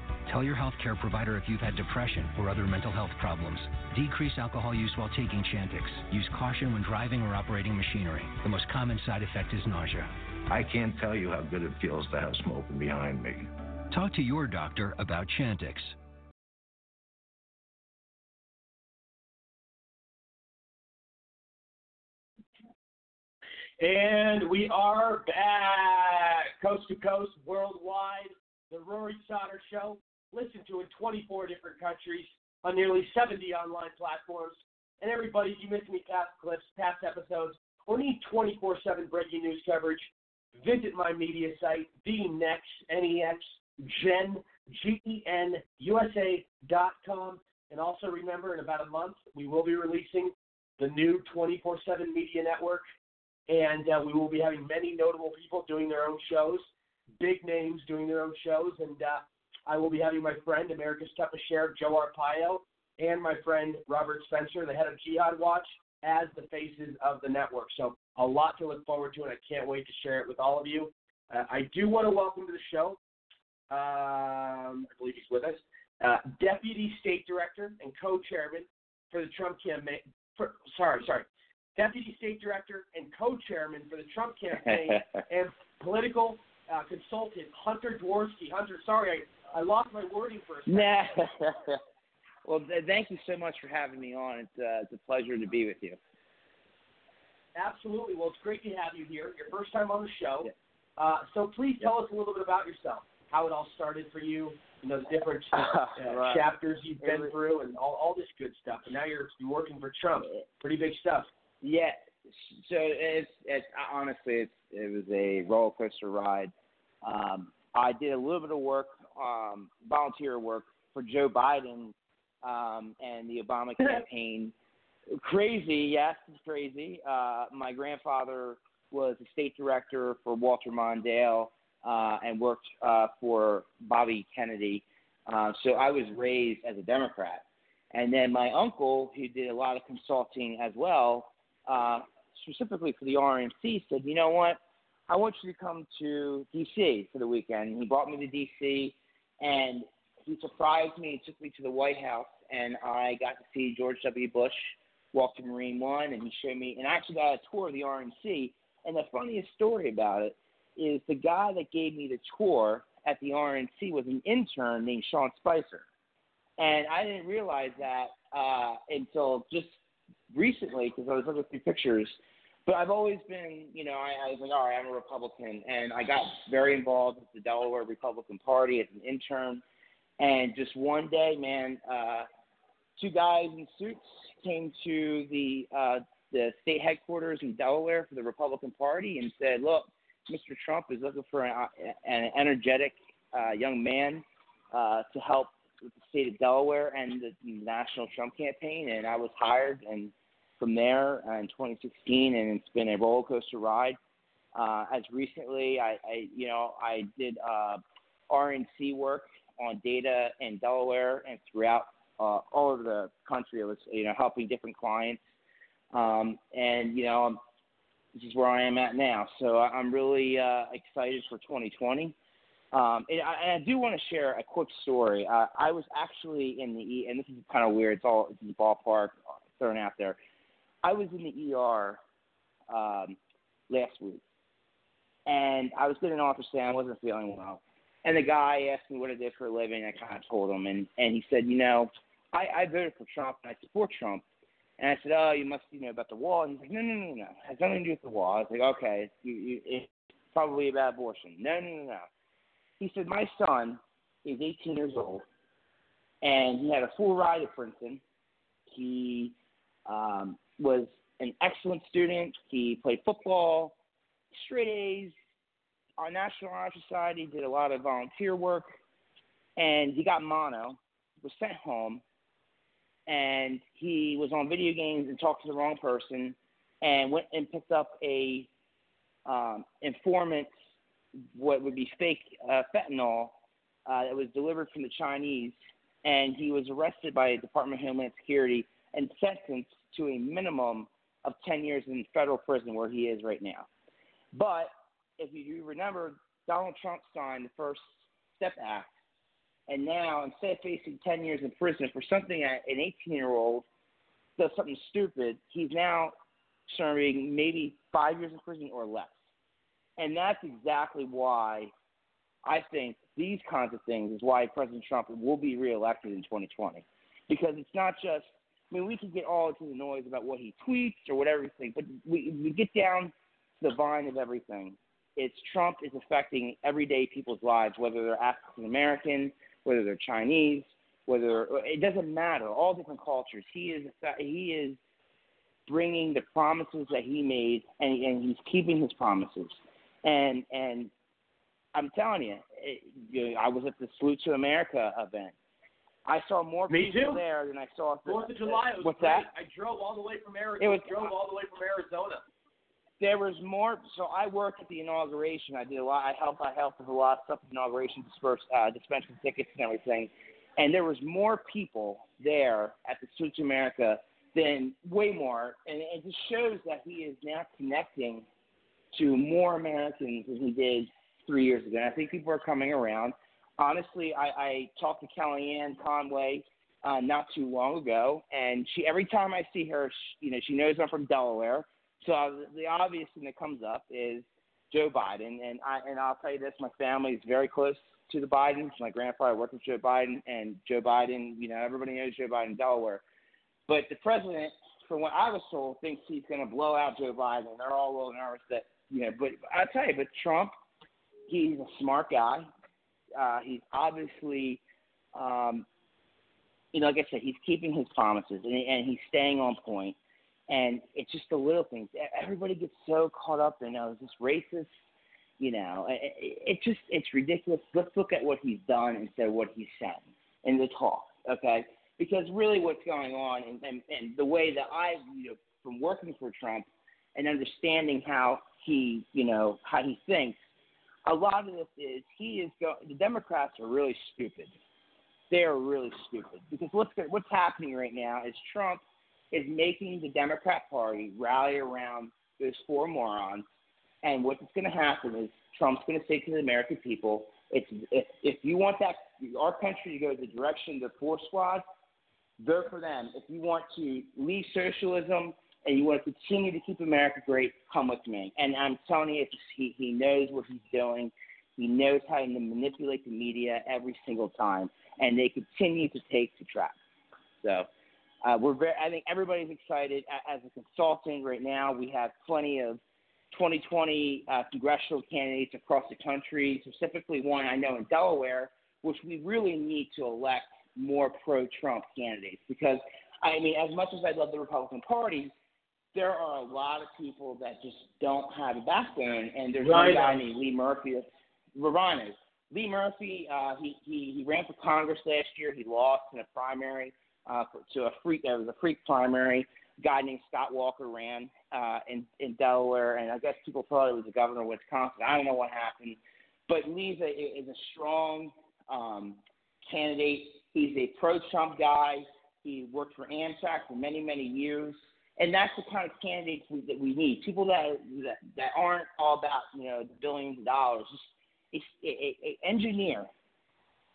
Tell your healthcare provider if you've had depression or other mental health problems. Decrease alcohol use while taking Chantix. Use caution when driving or operating machinery. The most common side effect is nausea. I can't tell you how good it feels to have smoking behind me. Talk to your doctor about Chantix. And we are back, coast to coast, worldwide. The Rory Sauter Show. Listen to in 24 different countries on nearly 70 online platforms. And everybody, if you miss any past clips, past episodes, or need 24/7 breaking news coverage, visit my media site, the Next N-E-X, Gen, G-E-N, USA.com. And also remember, in about a month, we will be releasing the new 24/7 Media Network, and uh, we will be having many notable people doing their own shows, big names doing their own shows, and uh, I will be having my friend, America's Toughest Sheriff, Joe Arpaio, and my friend Robert Spencer, the head of Jihad Watch, as the faces of the network. So a lot to look forward to, and I can't wait to share it with all of you. Uh, I do want to welcome to the show. Um, I believe he's with us. Uh, Deputy State Director and Co-Chairman for the Trump campaign. For, sorry, sorry. Deputy State Director and Co-Chairman for the Trump [LAUGHS] campaign and political uh, consultant Hunter Dworsky. Hunter, sorry, I, I lost my wording for a second. Nah. [LAUGHS] well, th- thank you so much for having me on. It's, uh, it's a pleasure to be with you. Absolutely. Well, it's great to have you here. Your first time on the show. Yeah. Uh, so please tell us a little bit about yourself, how it all started for you, you know, the different [LAUGHS] uh, Right. chapters you've been was- through, and all, all this good stuff. And now you're you're working for Trump. Pretty big stuff. Yeah. So it's, it's honestly, it's, it was a roller coaster ride. Um, I did a little bit of work, um, volunteer work for Joe Biden um, and the Obama [LAUGHS] campaign. crazy, yes, it's crazy. Uh, my grandfather was a state director for Walter Mondale uh, and worked uh, for Bobby Kennedy. Uh, so I was raised as a Democrat. And then my uncle, who did a lot of consulting as well, uh, specifically for the RNC, said, you know what? I want you to come to D.C. for the weekend. He brought me to D.C. and he surprised me and took me to the White House, and I got to see George W. Bush walk to Marine One, and he showed me, and I actually got a tour of the RNC. And the funniest story about it is the guy that gave me the tour at the RNC was an intern named Sean Spicer, and I didn't realize that uh, until just recently because I was looking through pictures. But I've always been, you know, I, I was like, all right, I'm a Republican, and I got very involved with the Delaware Republican Party as an intern. And just one day, man, uh, two guys in suits came to the uh, the state headquarters in Delaware for the Republican Party and said, "Look, Mr. Trump is looking for an, an energetic uh, young man uh, to help with the state of Delaware and the national Trump campaign." And I was hired, and from there uh, in 2016, and it's been a roller coaster ride. Uh, as recently, I, I you know I did uh, RNC work on data in Delaware and throughout uh, all over the country. I was you know helping different clients um, and you know, this is where I am at now. So I'm really uh, excited for 2020. Um, and, I, and I do want to share a quick story. Uh, I was actually in the and this is kind of weird. It's all it's the ballpark thrown out there. I was in the ER um, last week, and I was getting an offer saying I wasn't feeling well. And the guy asked me what I did for a living. I kind of told him, and and he said, you know, I, I voted for Trump and I support Trump, and I said, "Oh, you must you know about the wall." And he's like, "No, no, no, no. It has nothing to do with the wall." I was like, "Okay, you, you, it's probably about abortion." No, no, no, no. He said, "My son is 18 years old, and he had a full ride at Princeton. He um, was an excellent student. He played football, straight A's. Our National Honor Society did a lot of volunteer work, and he got mono, was sent home, and he was on video games and talked to the wrong person and went and picked up a um, informant, what would be fake uh, fentanyl uh, that was delivered from the Chinese, and he was arrested by the Department of Homeland Security and sentenced to a minimum of 10 years in federal prison where he is right now. But if you remember, Donald Trump signed the First Step Act, and now, instead of facing 10 years in prison for something that an 18 year old does something stupid, he's now serving maybe five years in prison or less. And that's exactly why I think these kinds of things is why President Trump will be reelected in 2020. Because it's not just, I mean, we can get all into the noise about what he tweets or whatever, but we, we get down to the vine of everything. It's Trump is affecting everyday people's lives, whether they're African American, whether they're Chinese, whether it doesn't matter, all different cultures. He is he is bringing the promises that he made, and, and he's keeping his promises. And and I'm telling you, it, you know, I was at the Salute to America event. I saw more Me people too. there than I saw. At Fourth of July. It was What's great. that? I drove all the way from Arizona. It was- drove all the way from Arizona. there was more. So I worked at the inauguration. I did a lot. I helped. I helped with a lot of stuff at the inauguration, disperse, uh, dispensing tickets and everything. And there was more people there at the to America than way more, and it just shows that he is now connecting to more Americans than he did three years ago. And I think people are coming around. Honestly, I, I talked to Kellyanne Conway uh, not too long ago, and she every time I see her, she, you know, she knows I'm from Delaware. So uh, the obvious thing that comes up is Joe Biden, and I and I'll tell you this: my family is very close to the Bidens. My grandfather worked with Joe Biden, and Joe Biden, you know, everybody knows Joe Biden in Delaware. But the president, from what I was told, thinks he's going to blow out Joe Biden. They're all a little nervous that, you know. But I tell you, but Trump, he's a smart guy. Uh, he's obviously, um, you know, like I said, he's keeping his promises and, and he's staying on point. And it's just the little things. Everybody gets so caught up in, oh, is this racist? You know, it, it, just, it's ridiculous. Let's look at what he's done instead of what he's said in the talk, okay? Because really what's going on and, and, and the way that I, you know, from working for Trump and understanding how he, you know, how he thinks, a lot of this is he is go. The Democrats are really stupid. They are really stupid because what's what's happening right now is Trump is making the Democrat Party rally around those four morons, and what's going to happen is Trump's going to say to the American people, "It's if if you want that our country to go the direction of the four squad, vote for them. If you want to leave socialism." And you want to continue to keep America great, come with me. And I'm telling you, he he knows what he's doing. He knows how to manipulate the media every single time, and they continue to take the trap. So uh, we're very. I think everybody's excited. As a consultant right now, we have plenty of 2020 uh, congressional candidates across the country. Specifically, one I know in Delaware, which we really need to elect more pro-Trump candidates because I mean, as much as I love the Republican Party, there are a lot of people that just don't have a backbone, and there's one guy named Lee Murphy. Rhino. Lee Murphy, uh, he, he he ran for Congress last year. He lost in a primary uh, to a freak. There was a freak primary. A guy named Scott Walker ran uh, in in Delaware, and I guess people thought it was the governor of Wisconsin. I don't know what happened, but Lee's a, is a strong um, candidate. He's a pro-Trump guy. He worked for Amtrak for many many years and that's the kind of candidates we, that we need. People that, are, that that aren't all about you know the billions of dollars. Just a, a engineer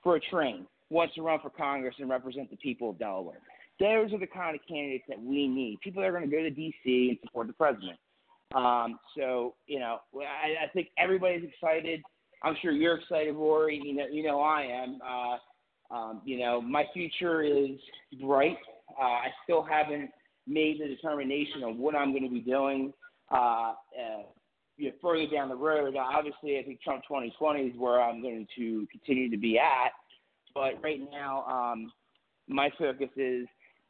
for a train wants to run for Congress and represent the people of Delaware. Those are the kind of candidates that we need. People that are going to go to D.C. and support the president. Um, so you know, I, I think everybody's excited. I'm sure you're excited, Rory. You know, you know I am. Uh, um, you know, my future is bright. Uh, I still haven't made the determination of what I'm going to be doing uh, uh, you know, further down the road. Obviously, I think Trump 2020 is where I'm going to continue to be at. But right now, um, my focus is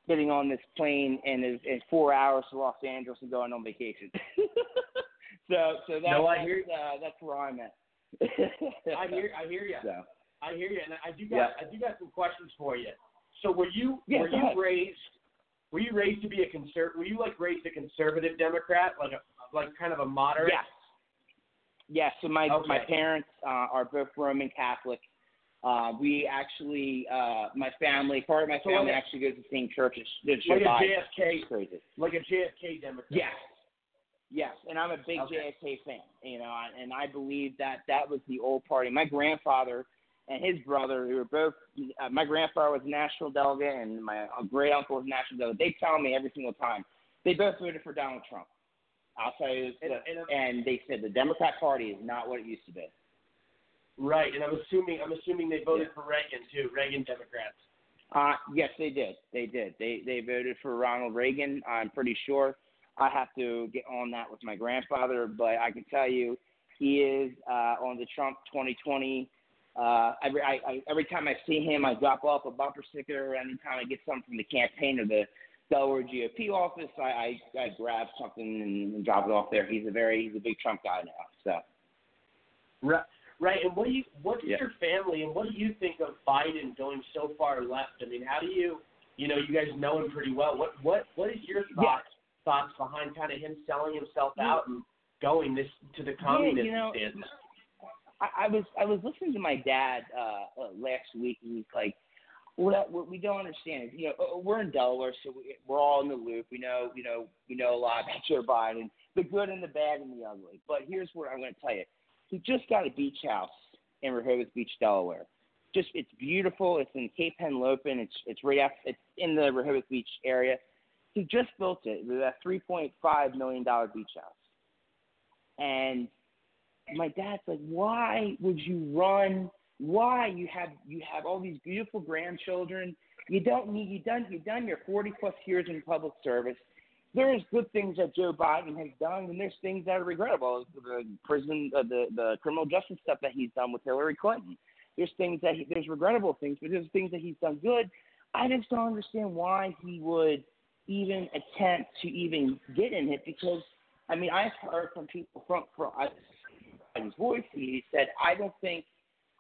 getting on this plane and in, in four hours to Los Angeles and going on vacation. [LAUGHS] so, so that's No, I that's, uh, that's where I'm at. I hear I hear you. [LAUGHS] So. I hear you, and I do got Yeah. I do got some questions for you. So were you Yeah, were you ahead. raised were you raised to be a conser- were you like raised a conservative Democrat like a like kind of a moderate? Yes. Yes. So my Okay. my parents uh, are both Roman Catholic. Uh, we actually, uh, my family, part of my So family like actually goes to the same church as Like a JFK crazy. like a JFK Democrat. Yes. Yes, and I'm a big Okay. JFK fan. You know, and I believe that that was the old party. My grandfather and his brother, who were both, uh, my grandfather was a national delegate, and my great uncle was a national delegate. They tell me every single time they both voted for Donald Trump. I'll tell you, this, And- and- and they said the Democrat Party is not what it used to be. Right, and I'm assuming I'm assuming they voted for Reagan too. Reagan Democrats. Uh, yes, they did. They did. They they voted for Ronald Reagan. I'm pretty sure. I have to get on that with my grandfather, but I can tell you, he is uh, on the Trump 2020. Uh, every I, I, every time I see him, I drop off a bumper sticker. Anytime I get something from the campaign or the Delaware GOP office, I, I, I grab something and, and drop it off there. He's a very he's a big Trump guy now. So. Right, right. And what do you what's Yeah. your family and what do you think of Biden going so far left? I mean, how do you you know you guys know him pretty well. What what what is your thoughts thoughts behind kind of him selling himself out and going this to the communist you know, stance? I, was I was listening to my dad uh, uh last week, and he's like, "What what we don't understand is, you know, uh, we're in Delaware, so we, we're all in the loop. We know, you know, we know a lot [LAUGHS] about Joe Biden, the good and the bad and the ugly. But here's what I'm going to tell you: he just got a beach house in Rehoboth Beach, Delaware. Just it's beautiful. It's in Cape Henlopen. It's it's right after, it's in the Rehoboth Beach area. He just built it with a 3.5 million dollar beach house, and my dad's like, why would you run? Why you have you have all these beautiful grandchildren? You don't need you done you done your 40 plus years in public service. There's good things that Joe Biden has done, and there's things that are regrettable. The prison, uh, the the criminal justice stuff that he's done with Hillary Clinton. There's things that he, there's regrettable things, but there's things that he's done good. I just don't understand why he would even attempt to even get in it because I mean I've heard from people from from I, his voice. He said, I don't think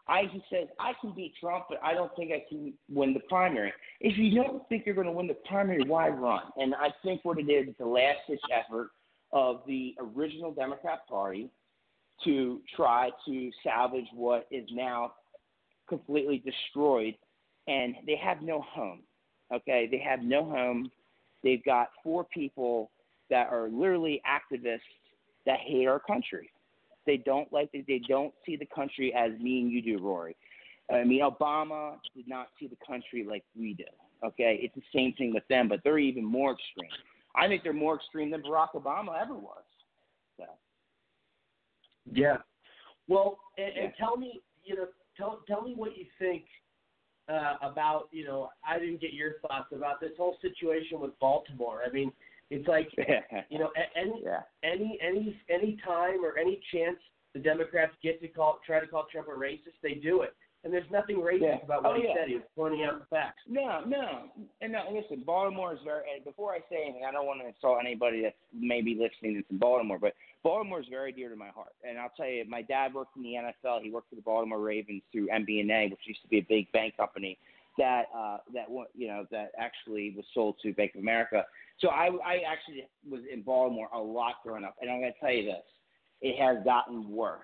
I he says I can beat Trump, but I don't think I can win the primary. If you don't think you're going to win the primary, why run? And I think what it is, it's a last ditch effort of the original Democrat Party to try to salvage what is now completely destroyed, and they have no home. Okay, they have no home. They've got four people that are literally activists that hate our country. They don't like it. They don't see the country as me and you do, Rory. I mean, Obama did not see the country like we do. Okay, it's the same thing with them, but they're even more extreme. I think they're more extreme than Barack Obama ever was. So. Yeah. Well, and, and tell me, you know, tell tell me what you think uh, about, you know, I didn't get your thoughts about this whole situation with Baltimore. I mean, it's like, [LAUGHS] you know, any Yeah. any any any time or any chance the Democrats get to call try to call Trump a racist, they do it. And there's nothing racist Yeah. about what Oh, he yeah. said. He was pointing out the facts. No, no, and no. Listen, Baltimore is very. and Before I say anything, I don't want to insult anybody that's maybe listening that's in Baltimore, but Baltimore is very dear to my heart. And I'll tell you, my dad worked in the NFL. He worked for the Baltimore Ravens through MBNA, which used to be a big bank company that uh, that you know that actually was sold to Bank of America. So I, I actually was in Baltimore a lot growing up, and I'm going to tell you this: it has gotten worse.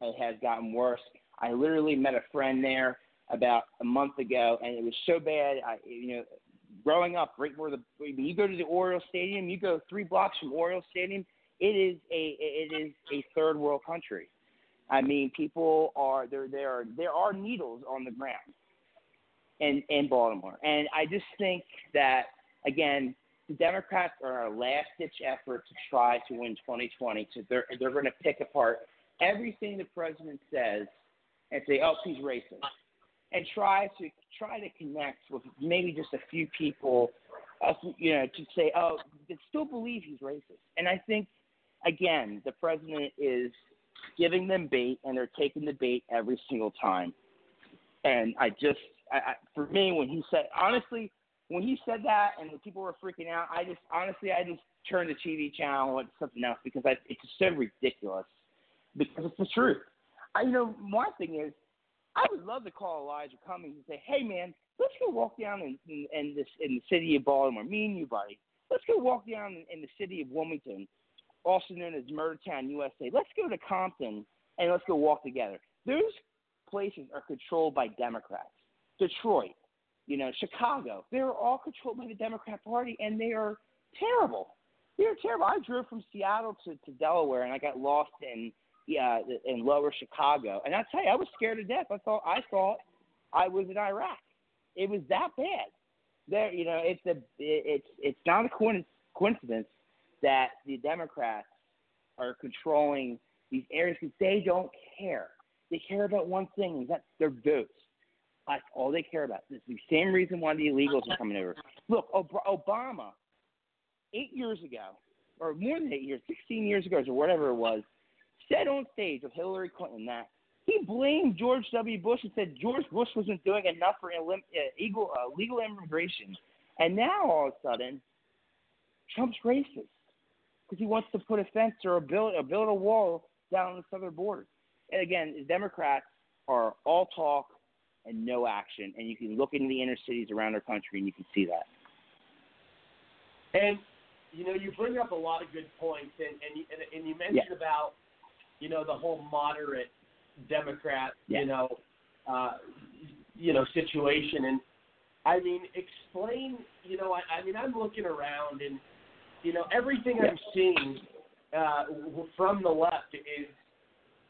It has gotten worse. I literally met a friend there about a month ago, and it was so bad. I, you know, growing up, right where the you go to the Oriole Stadium, you go three blocks from Oriole Stadium. It is a it is a third world country. I mean, people are there. There are there are needles on the ground in in Baltimore, and I just think that again, the Democrats are a last ditch effort to try to win 2020. So they're they're going to pick apart everything the president says and say, oh, he's racist, and try to try to connect with maybe just a few people, uh, you know, to say, oh, that still believe he's racist. And I think again, the president is giving them bait, and they're taking the bait every single time. And I just, I, I, for me, when he said, honestly, when he said that, and the people were freaking out, I just, honestly, I just turned the TV channel and went to something else because I, it's just so ridiculous. Because it's the truth. I, you know, my thing is, I would love to call Elijah Cummings and say, "Hey, man, let's go walk down in, in, in this in the city of Baltimore. Me and you, buddy. Let's go walk down in, in the city of Wilmington, also known as Murder Town, USA. Let's go to Compton and let's go walk together. Those places are controlled by Democrats. Detroit, you know, Chicago, they're all controlled by the Democrat Party, and they are terrible. They're terrible. I drove from Seattle to, to Delaware, and I got lost in yeah in Lower Chicago, and I tell you, I was scared to death. I thought I thought I was in Iraq. It was that bad. There, you know, it's a it's it's not a coincidence that the Democrats are controlling these areas because they don't care. They care about one thing, and that's their votes. That's all they care about. It's the same reason why the illegals are coming over. Look, Ob- Obama, eight years ago, or more than eight years, 16 years ago, or whatever it was, said on stage with Hillary Clinton that he blamed George W. Bush and said George Bush wasn't doing enough for elim- uh, legal, uh, legal immigration. And now all of a sudden, Trump's racist because he wants to put a fence or a build, a build a wall down the southern border. And again, Democrats are all talk and no action. And you can look into the inner cities around our country and you can see that. And you know, you bring up a lot of good points, and and you, and, and you mentioned Yeah. about you know the whole moderate Democrat, Yeah. you know, uh, you know situation, and I mean, explain. You know, I, I mean, I'm looking around, and you know, everything I'm seeing uh, from the left is,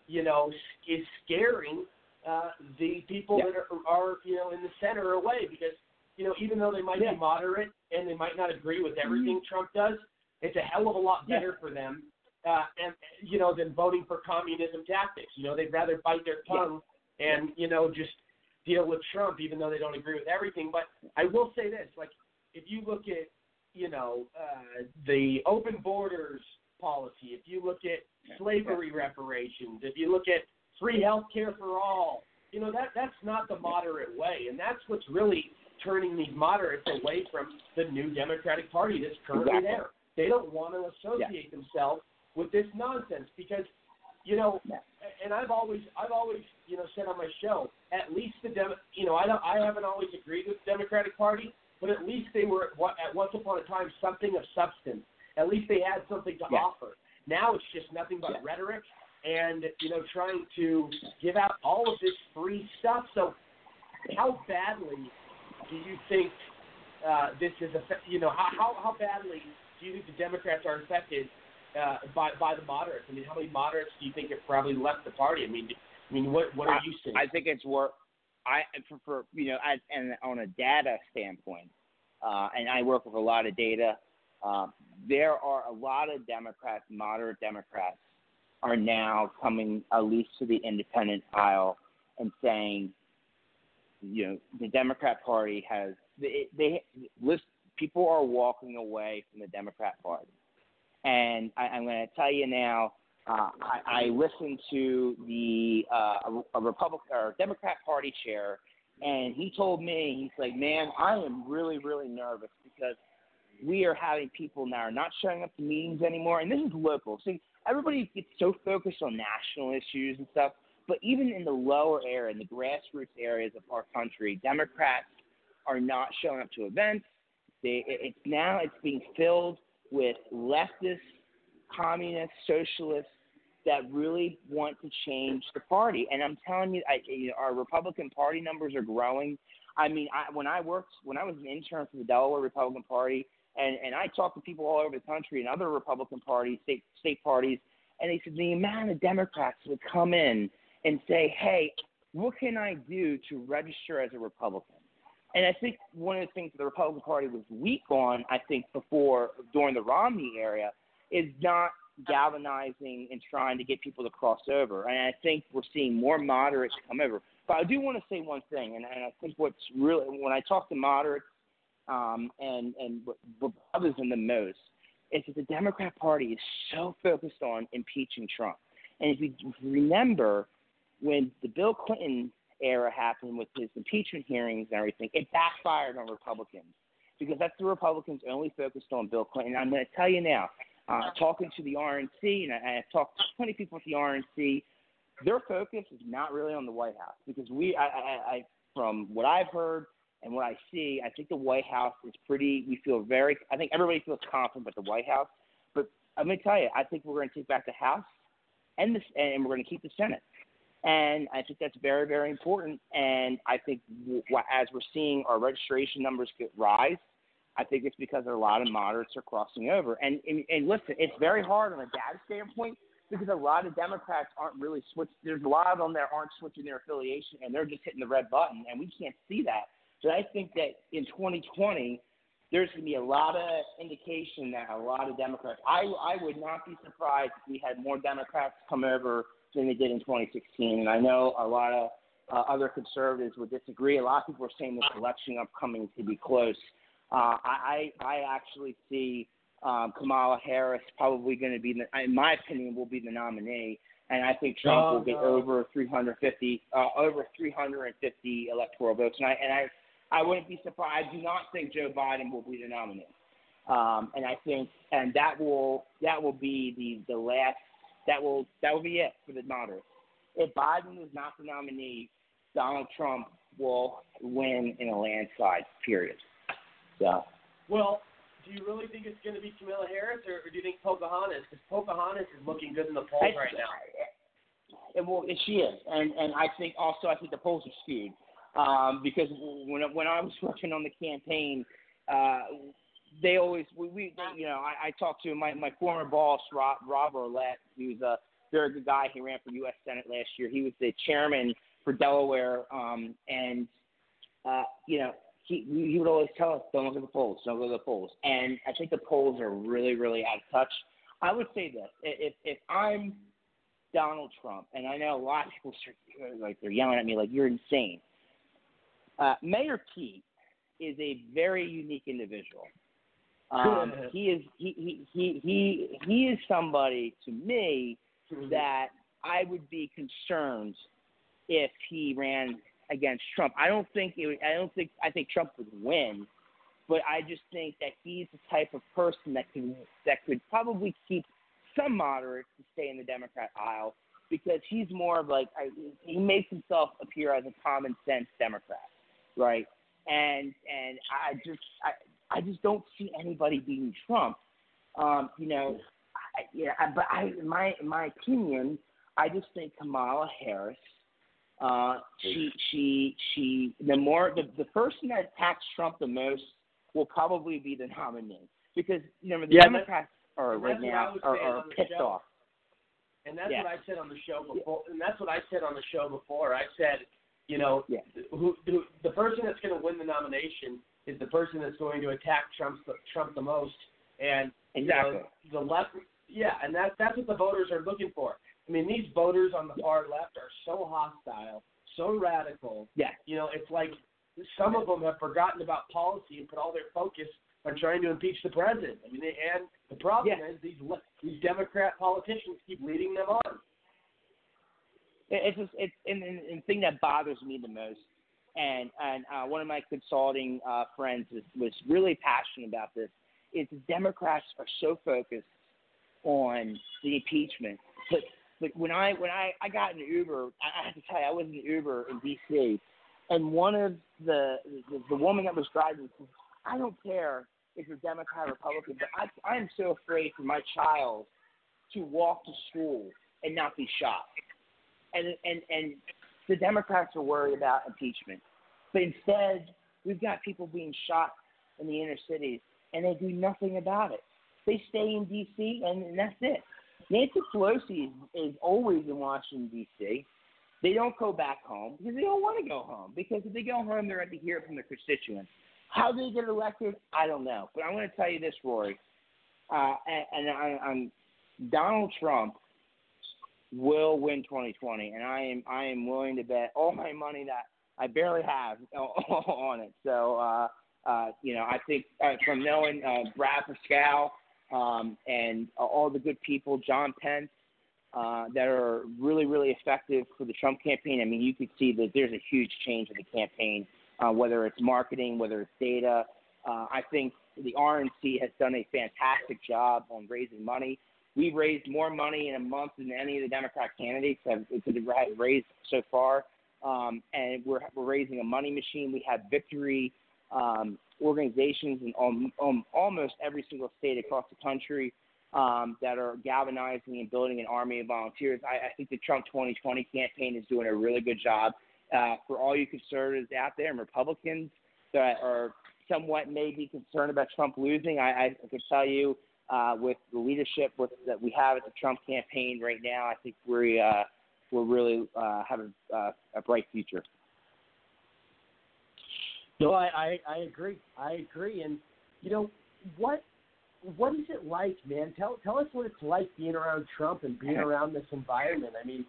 you know, is scaring uh, the people Yeah. that are, are, you know, in the center away because, you know, even though they might Yeah. be moderate and they might not agree with everything Trump does, it's a hell of a lot Yeah. better for them, uh, and you know, than voting for communism tactics. You know, they'd rather bite their Yeah. tongue and you know just deal with Trump, even though they don't agree with everything. But I will say this: like, if you look at you know uh, the open borders policy, if you look at slavery reparations, if you look at free health care for all, you know that that's not the moderate way, and that's what's really turning these moderates away from the new Democratic Party that's currently Exactly. there. They don't want to associate themselves with this nonsense because, you know, and I've always I've always you know said on my show at least the Dem- you know I don't I haven't always agreed with the Democratic Party, but at least they were at, at once upon a time something of substance. At least they had something to Yeah. offer. Now it's just nothing but Yeah. rhetoric and you know trying to give out all of this free stuff. So how badly do you think uh, this is affect? You know how, how how badly do you think the Democrats are affected uh, by by the moderates? I mean, how many moderates do you think have probably left the party? I mean, I mean, what what are you seeing? I think it's work. I for, for you know, I, and on a data standpoint, uh, and I work with a lot of data. Uh, there are a lot of Democrats, moderate Democrats, are now coming at least to the independent aisle and saying, you know, the Democrat Party has they, they list people are walking away from the Democrat Party, and I, I'm going to tell you now. Uh, I, I listened to the uh, a, a Republican or Democrat Party chair, and he told me he's like, "Man, I am really, really nervous because we are having people now are not showing up to meetings anymore, and this is local. See, everybody gets so focused on national issues and stuff, but even in the lower area, in the grassroots areas of our country, Democrats are not showing up to events. They, it's now it's being filled with leftists, communists, socialists that really want to change the party. And I'm telling you, I, you know, our Republican Party numbers are growing. I mean, I, when I worked, when I was an intern for the Delaware Republican Party, and and I talked to people all over the country and other Republican parties, state state parties, and they said the amount of Democrats would come in and say, "Hey, what can I do to register as a Republican?" And I think one of the things the Republican Party was weak on, I think before during the Romney era, is not galvanizing and trying to get people to cross over. And I think we're seeing more moderates come over. But I do want to say one thing, and, and I think what's really when I talk to moderates um, and and what, bothers them the most is that the Democrat Party is so focused on impeaching Trump. And if you remember, when the Bill Clinton era happened with his impeachment hearings and everything, it backfired on Republicans because that's the Republicans only focused on Bill Clinton. I'm going to tell you now, uh, talking to the RNC, and I, I've talked to 20 people at the RNC, their focus is not really on the White House because we, I, I, I from what I've heard, and what I see, I think the White House is pretty. We feel very. I think everybody feels confident about the White House. But I'm going to tell you, I think we're going to take back the House and the and we're going to keep the Senate. And I think that's very, very important. And I think as we're seeing our registration numbers get rise, I think it's because a lot of moderates are crossing over. And, and and listen, it's very hard on a data standpoint because a lot of Democrats aren't really switched. There's a lot of them that aren't switching their affiliation, and they're just hitting the red button, and we can't see that. But I think that in 2020, there's going to be a lot of indication that a lot of Democrats. I I would not be surprised if we had more Democrats come over than they did in 2016. And I know a lot of uh, other conservatives would disagree. A lot of people are saying this election upcoming to be close. Uh, I I actually see um, Kamala Harris probably going to be, the, in my opinion, will be the nominee. And I think Trump will get no. over 350, uh, over 350 electoral votes. And I and I I wouldn't be surprised. I do not think Joe Biden will be the nominee. Um, and I think, and that will that will be the the last. That will that will be it for the moderates. If Biden is not the nominee, Donald Trump will win in a landslide. Period. So. Well, do you really think it's going to be Kamala Harris, or, or do you think Pocahontas? Because Pocahontas is looking good in the polls right now. It, well, she is, and and I think also I think the polls are skewed um, because when when I was [LAUGHS] working on the campaign, uh, they always we, we you know I, I talked to my my former boss Rob Rob Arlett, who's a very good guy. He ran for U.S. Senate last year. He was the chairman for Delaware, um, and uh, you know he he would always tell us don't look at the polls, don't look at the polls. And I think the polls are really really out of touch. I would say this: if if I'm Donald Trump, and I know a lot of people like they're yelling at me like you're insane. Uh, Mayor Pete is a very unique individual. Um, he is he, he he he he is somebody to me mm-hmm. that I would be concerned if he ran against Trump. I don't think it would, I don't think I think Trump would win, but I just think that he's the type of person that could that could probably keep some moderates to stay in the Democrat aisle because he's more of like I, he makes himself appear as a common sense Democrat right? And and I just I I just don't see anybody beating Trump. Um, you know, I, yeah, but I my my opinion, I just think Kamala Harris. Uh, she she she the more the the person that attacks Trump the most will probably be the nominee because you know the yeah, Democrats are right now are, are pissed show. off. And that's yeah. what I said on the show before. And that's what I said on the show before. I said you know, yeah. who, who the person that's going to win the nomination is the person that's going to attack Trump Trump the most, and exactly you know, the left. Yeah, and that that's what the voters are looking for. I mean, these voters on the far left are so hostile, so radical. Yeah. You know, it's like some of them have forgotten about policy and put all their focus on trying to impeach the president. I mean, they, and the problem Yeah. is these these Democrat politicians keep leading them on. It- It's just it's and, and, and the thing that bothers me the most, and and uh, one of my consulting uh, friends is, was really passionate about this. Is Democrats are so focused on the impeachment, but but when I when I I got in Uber, I, I have to tell you, I was in Uber in D.C. and one of the the, the woman that was driving said, "I don't care if you're Democrat or Republican, but I I am so afraid for my child to walk to school and not be shot." And and and the Democrats are worried about impeachment, but instead we've got people being shot in the inner cities, and they do nothing about it. They stay in D.C. and, and that's it. Nancy Pelosi is, is always in Washington D.C. They don't go back home because they don't want to go home. Because if they go home, they're going to hear from their constituents. How they get elected, I don't know. But I'm going to tell you this, Rory, uh, and, and I, I'm Donald Trump will win 2020, and I am I am willing to bet all my money that I barely have [LAUGHS] on it. So uh, uh, you know, I think uh, from knowing uh, Brad Parscale um, and all the good people, John Pence, uh, that are really really effective for the Trump campaign. I mean, you could see that there's a huge change in the campaign, uh, whether it's marketing, whether it's data. Uh, I think the RNC has done a fantastic job on raising money. We've raised more money in a month than any of the Democrat candidates have, have raised so far. Um, and we're, we're raising a money machine. We have victory um, organizations in um, almost every single state across the country um, that are galvanizing and building an army of volunteers. I, I think the Trump 2020 campaign is doing a really good job. Uh, for all you conservatives out there and Republicans that are somewhat maybe concerned about Trump losing, I, I can tell you uh, with the leadership with, that we have at the Trump campaign right now, I think we uh, we're really uh, have a, uh, a bright future. No, I, I I agree. I agree. And you know what what is it like, man? Tell tell us what it's like being around Trump and being [LAUGHS] around this environment. I mean,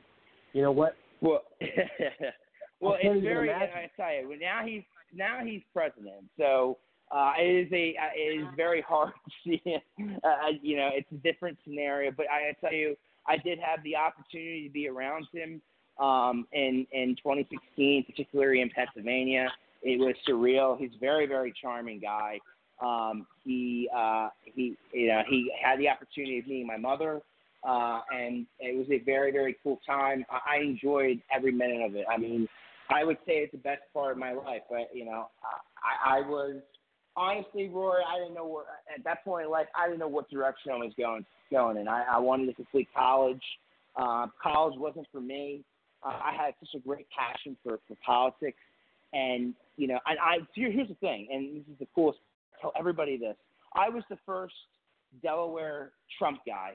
you know what? Well, [LAUGHS] well, it's very. I tell you, now he's now he's president, so uh, it is a uh, it is very [LAUGHS] hard to see. it. Uh, you know, it's a different scenario, but I, I tell you, I did have the opportunity to be around him um, in in 2016, particularly in Pennsylvania. It was surreal. He's a very very charming guy. Um, he uh, he you know he had the opportunity of meeting my mother. Uh, and it was a very, very cool time. I I enjoyed every minute of it. I mean, I would say it's the best part of my life. But you know, I, I was honestly, Roy, I didn't know where at that point in life. I didn't know what direction I was going going in. I, I wanted to complete college. Uh, college wasn't for me. Uh, I had such a great passion for for politics, and you know, and I here, here's the thing, and this is the coolest. I tell everybody this. I was the first Delaware Trump guy.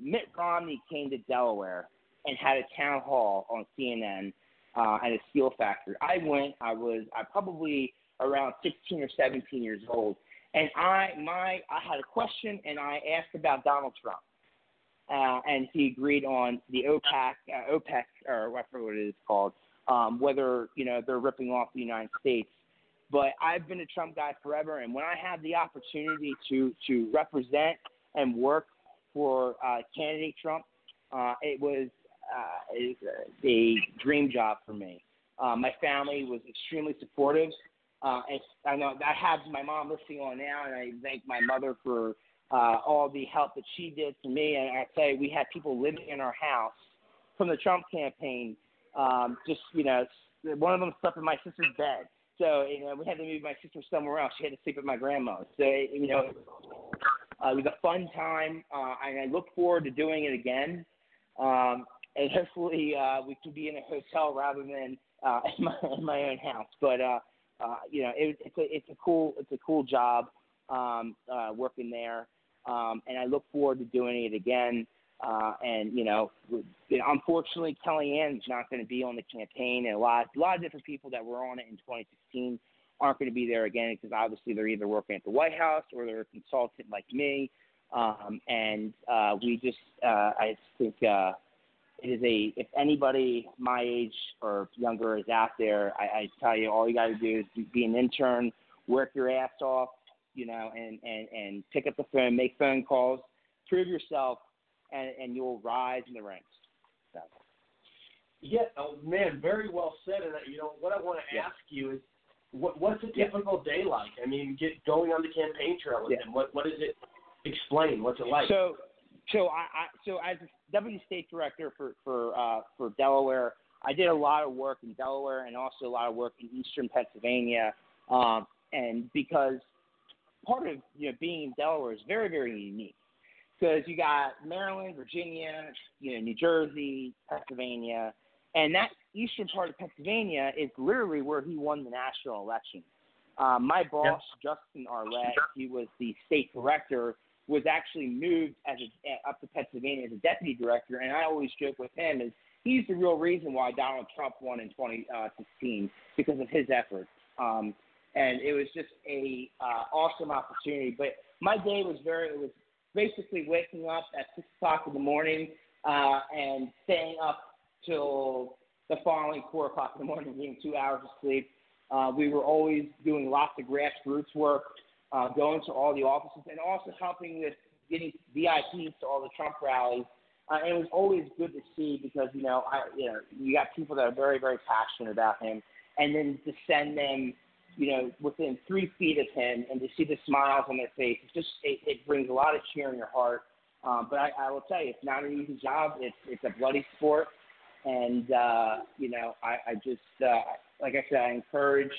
Mitt Romney came to Delaware and had a town hall on CNN uh, at a steel factory. I went. I was I probably around 16 or 17 years old, and I my I had a question and I asked about Donald Trump, uh, and he agreed on the OPEC uh, OPEC or whatever what it is called, um, whether you know they're ripping off the United States. But I've been a Trump guy forever, and when I had the opportunity to to represent and work for uh, candidate Trump, uh, it was uh, a dream job for me. Uh, my family was extremely supportive. Uh, and I know I have my mom listening on now, and I thank my mother for uh, all the help that she did for me. And I you, we had people living in our house from the Trump campaign. Um, just you know, one of them slept in my sister's bed. So you know, we had to move my sister somewhere else. She had to sleep at my grandma's. So you know, uh, it was a fun time, uh, and I look forward to doing it again. Um, and hopefully, uh, we can be in a hotel rather than uh, [LAUGHS] in, my, in my own house. But uh, uh, you know, it, it's a it's a cool it's a cool job um, uh, working there, um, and I look forward to doing it again. Uh, and you know, unfortunately, Kellyanne's not going to be on the campaign, and a lot a lot of different people that were on it in 2016 aren't going to be there again because obviously they're either working at the White House or they're a consultant like me. Um, and uh, we just, uh, I think, uh, it is a if anybody my age or younger is out there, I, I tell you all you got to do is be an intern, work your ass off, you know, and and and pick up the phone, make phone calls, prove yourself, and and you'll rise in the ranks. So. Yeah, oh, man, very well said. And uh, you know what I want to Yeah. ask you is, what what's a Yeah. typical day like? I mean, get going on the campaign trail with Yeah. him. What what does it explain? What's it like? So, so I, I so as a deputy state director for for uh, for Delaware, I did a lot of work in Delaware and also a lot of work in Eastern Pennsylvania. Um, and because part of you know being in Delaware is very very unique because you got Maryland, Virginia, you know New Jersey, Pennsylvania, and that eastern part of Pennsylvania is literally where he won the national election. Um, my boss, Justin Arlett, he was the state director, was actually moved as a, up to Pennsylvania as a deputy director, and I always joke with him is he's the real reason why Donald Trump won in 2016 because of his efforts. Um, and it was just a uh, awesome opportunity. But my day was very it was basically waking up at six o'clock in the morning uh, and staying up till the following four o'clock in the morning, getting two hours of sleep. Uh, we were always doing lots of grassroots work, uh, going to all the offices, and also helping with getting VIPs to all the Trump rallies. Uh, it was always good to see because you know, I, you know, you got people that are very, very passionate about him, and then to send them, you know, within three feet of him, and to see the smiles on their face, it just it, it brings a lot of cheer in your heart. Um, but I, I will tell you, it's not an easy job. It's it's a bloody sport, and uh, you know, I, I just uh, like I said, I encourage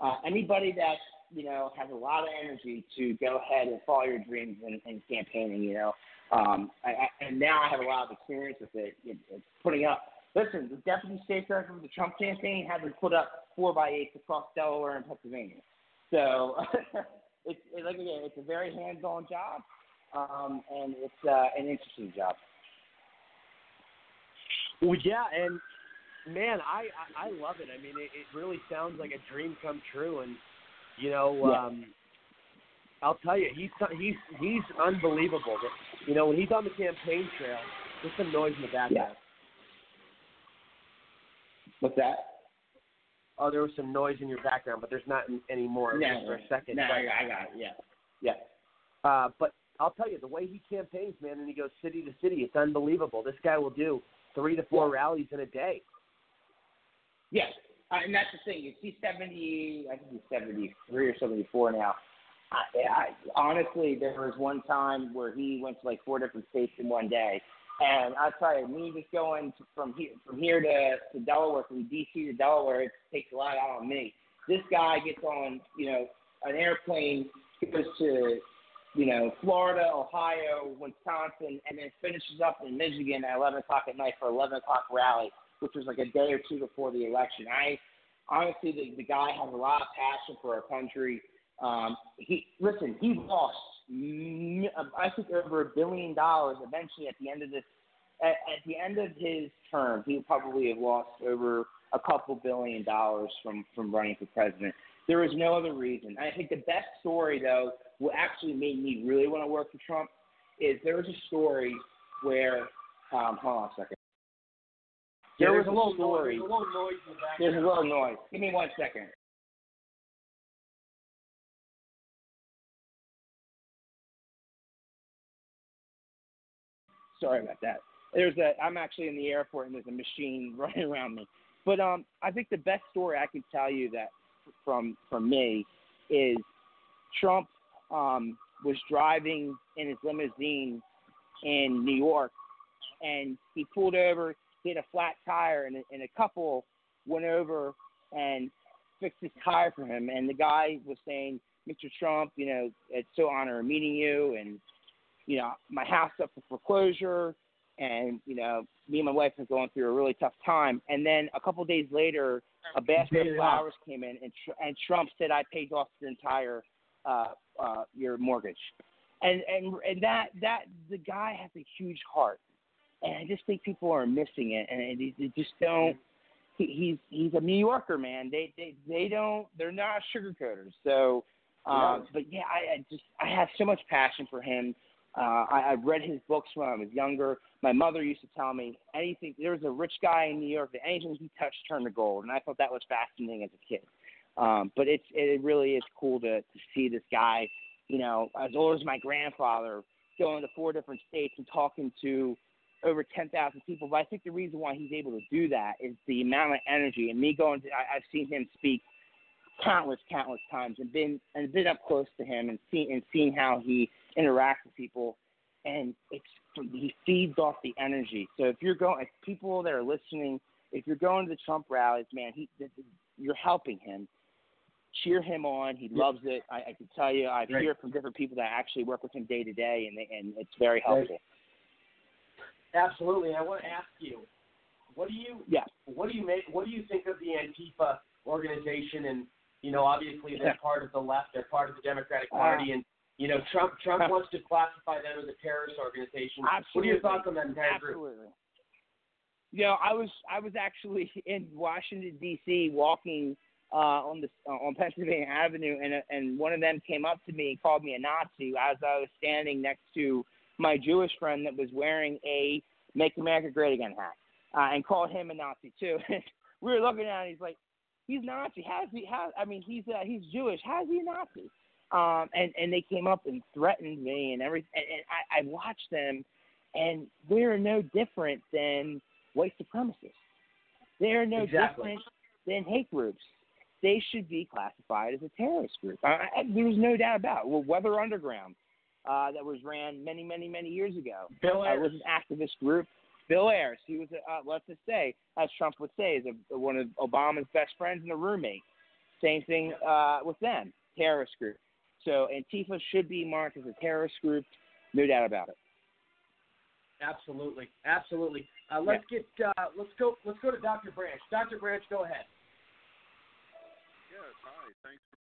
uh, anybody that you know has a lot of energy to go ahead and follow your dreams and, in campaigning. You know, um, I, I, and now I have a lot of experience with it. it it's putting up. Listen, the deputy state director of the Trump campaign had to put up four by eights across Delaware and Pennsylvania. So [LAUGHS] it's it, like again, it's a very hands-on job, um, and it's uh, an interesting job. Well, yeah, and man, I I, I love it. I mean, it, it really sounds like a dream come true, and you know, Yeah. um, I'll tell you, he's he's he's unbelievable. You know, when he's on the campaign trail, there's some noise in the background. What's that? Oh, there was some noise in your background, but there's not an- anymore. No, just for a second. no, but, I got- I got it. Yeah, yeah. Uh, but I'll tell you, the way he campaigns, man, and he goes city to city, it's unbelievable. This guy will do three to four rallies in a day. Yes, uh, and that's the thing. Is he's seventy? I think he's seventy-three or seventy-four now. I, I, honestly, there was one time where he went to like four different states in one day, and I tell you, me just going to, from here from here to, to Delaware, from DC to Delaware, it takes a lot out on me. This guy gets on, you know, an airplane, goes to, you know, Florida, Ohio, Wisconsin, and then finishes up in Michigan at 11 o'clock at night for 11 o'clock rally, which was like a day or two before the election. I honestly, the, the guy has a lot of passion for our country. Um, he listen, he lost, mm, I think, over a billion dollars. Eventually, at the end of this, at, at the end of his term, he probably have lost over a couple billion dollars from from running for president. There is no other reason. I think the best story, though, what actually made me really want to work for Trump is there was a story where, um, hold on a second. There was a little story. noise. There's a little noise in the background. There's a little noise. Give me one second. Sorry about that. There's a. I'm actually in the airport and there's a machine [LAUGHS] running around me. But um, I think the best story I can tell you that from from me is Trump um, was driving in his limousine in New York, and he pulled over. He had a flat tire, and a, and a couple went over and fixed his tire for him. And the guy was saying, "Mr. Trump, you know, it's so honor meeting you, and you know, my house up for foreclosure, and you know, me and my wife are going through a really tough time." And then a couple days later, a basket of flowers came in, and Tr- and Trump said, "I paid off your entire uh, uh, your mortgage." And and and that that the guy has a huge heart, and I just think people are missing it, and they, they just don't. He, he's he's a New Yorker, man. They they they don't. They're not sugarcoaters. So, um, but yeah, I, I just I have so much passion for him Uh, I, I've read his books when I was younger. My mother used to tell me anything. There was a rich guy in New York that anything he touched turned to gold, and I thought that was fascinating as a kid. Um, but it's it really is cool to to see this guy, you know, as old as my grandfather, going to four different states and talking to over 10,000 people. But I think the reason why he's able to do that is the amount of energy. And me going to, I, I've seen him speak countless, countless times and been and been up close to him and seen and seen how he interacts with people. And it's he feeds off the energy. So if you're going, if people that are listening, if you're going to the Trump rallies, man, he you're helping him. Cheer him on. He loves it. I, I can tell you. I hear from different people that actually work with him day to day, and they, and it's very helpful. Absolutely. I want to ask you, what do you yeah. what do you make what do you think of the Antifa organization and you know obviously they're Yeah. part of the left, they're part of the Democratic Uh, Party and you know Trump Trump wants to classify them as a terrorist organization. What are Absolutely. your thoughts on that entire group? Absolutely. You know, I was I was actually [LAUGHS] in Washington D.C. walking uh, on the uh, on Pennsylvania Avenue, and uh, and one of them came up to me and called me a Nazi as I was standing next to my Jewish friend that was wearing a "Make America Great Again" hat, uh, and called him a Nazi too. [LAUGHS] we were looking at it. He's like, he's Nazi. How's he? How? I mean, he's uh, he's Jewish. How's he a Nazi? Um, and and they came up and threatened me and everything. And, and I, I watched them, and they're no different than white supremacists. They're no Exactly. different than hate groups. They should be classified as a terrorist group. I, I, there's no doubt about it. Well, Weather Underground, uh, that was ran many, many, many years ago, Bill uh, Ayers. was an activist group. Bill Ayers, he was, uh, let's just say, as Trump would say, is a, one of Obama's best friends and a roommate. Same thing uh, with them, terrorist group. So Antifa should be marked as a terrorist group, no doubt about it. Absolutely, absolutely. Uh, let's get uh, let's go let's go to Dr. Branch. Dr. Branch, go ahead.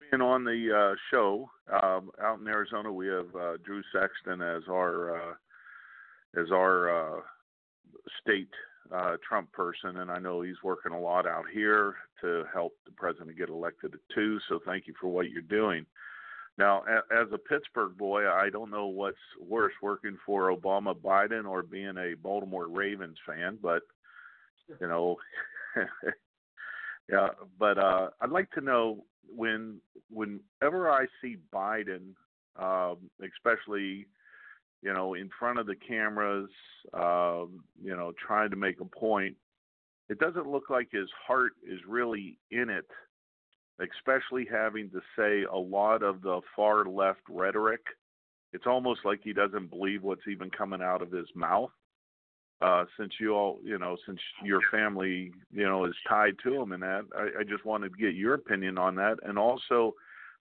Being on the uh, show um, out in Arizona. We have uh, Drew Sexton as our uh, as our uh, state uh, Trump person, and I know he's working a lot out here to help the president get elected too. So thank you for what you're doing. Now, as a Pittsburgh boy, I don't know what's worse, working for Obama, Biden, or being a Baltimore Ravens fan, but you know, [LAUGHS] yeah. But uh, I'd like to know when, whenever I see Biden, um, especially, you know, in front of the cameras, um, you know, trying to make a point, it doesn't look like his heart is really in it especially having to say a lot of the far left rhetoric. It's almost like he doesn't believe what's even coming out of his mouth. Uh, since you all, you know, since your family, you know, is tied to them and that, I, I just wanted to get your opinion on that. And also,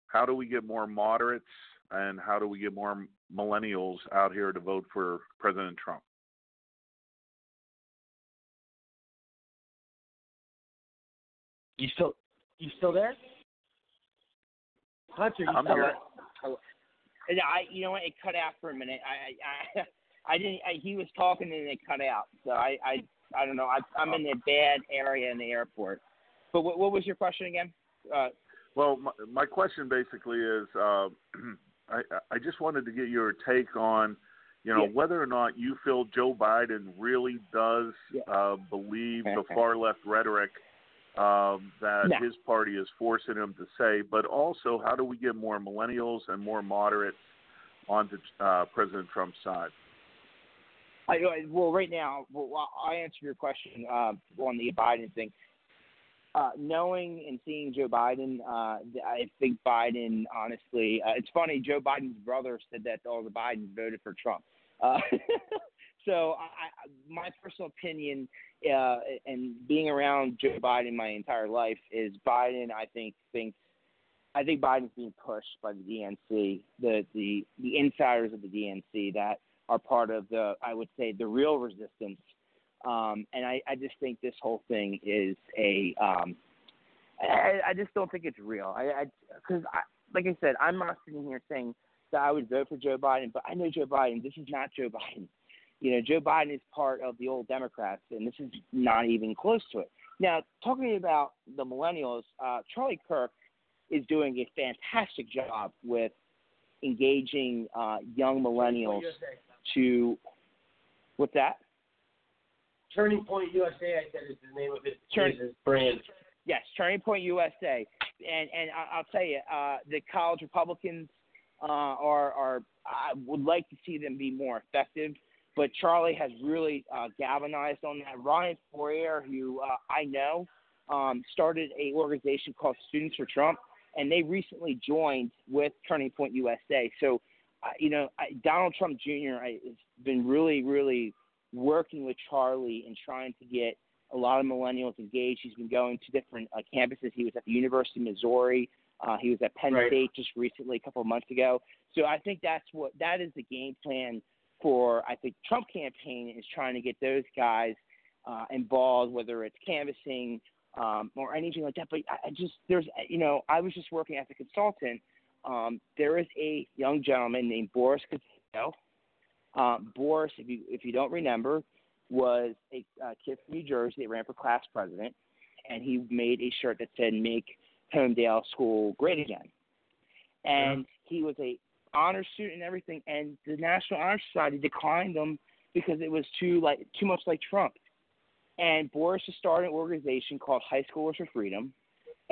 how do we get more moderates and how do we get more millennials out here to vote for President Trump? You still you still there? Hunter, you I'm still here. there? And I, you know what? It cut out for a minute. I, I, I, I didn't. I, he was talking and it cut out. So I, I, I don't know. I, I'm in a bad area in the airport. But what, what was your question again? Uh, Well, my, my question basically is, uh, [CLEARS THROAT] I, I just wanted to get your take on, you know, Yeah. whether or not you feel Joe Biden really does uh, believe the far left rhetoric um, that No. his party is forcing him to say, but also how do we get more millennials and more moderates onto uh, President Trump's side? I, well, right now, well, I answer your question uh, on the Biden thing. Uh, knowing and seeing Joe Biden, uh, I think Biden, honestly, uh, it's funny. Joe Biden's brother said that all the Bidens voted for Trump. Uh, [LAUGHS] so, I, my personal opinion, uh, and being around Joe Biden my entire life, is Biden. I think thinks I think Biden's being pushed by the DNC, the the the insiders of the DNC that are part of the I would say the real resistance. Um, and I, I just think this whole thing is a um, I, I just don't think it's real. I because I, like I said, I'm not sitting here saying that I would vote for Joe Biden, but I know Joe Biden. This is not Joe [LAUGHS] Biden. You know, Joe Biden is part of the old Democrats, and this is not even close to it. Now, talking about the millennials, uh, Charlie Kirk is doing a fantastic job with engaging uh, young millennials to what's that? Turning Point USA, I said is the name of it. Turn- his brand. Yes, Turning Point USA, and and I'll tell you, uh, the college Republicans uh, are are I would like to see them be more effective, but Charlie has really uh, galvanized on that. Ryan Fournier, who uh, I know, um, started a organization called Students for Trump, and they recently joined with Turning Point USA. So, you know, I, Donald Trump Jr. I, has been really, really working with Charlie and trying to get a lot of millennials engaged. He's been going to different uh, campuses. He was at the University of Missouri. Uh, he was at Penn Right. State just recently, a couple of months ago. So I think that's what that is the game plan for. I think Trump campaign is trying to get those guys uh, involved, whether it's canvassing um, or anything like that. But I, I just there's you know I was just working as a consultant. Um, there is a young gentleman named Boris Castillo. Um, Boris, if you if you don't remember, was a uh, kid from New Jersey that ran for class president, and he made a shirt that said "Make Homedale School Great Again," and he was a honor student and everything. And the National Honor Society declined him because it was too like too much like Trump. And Boris has started an organization called High Schoolers for Freedom.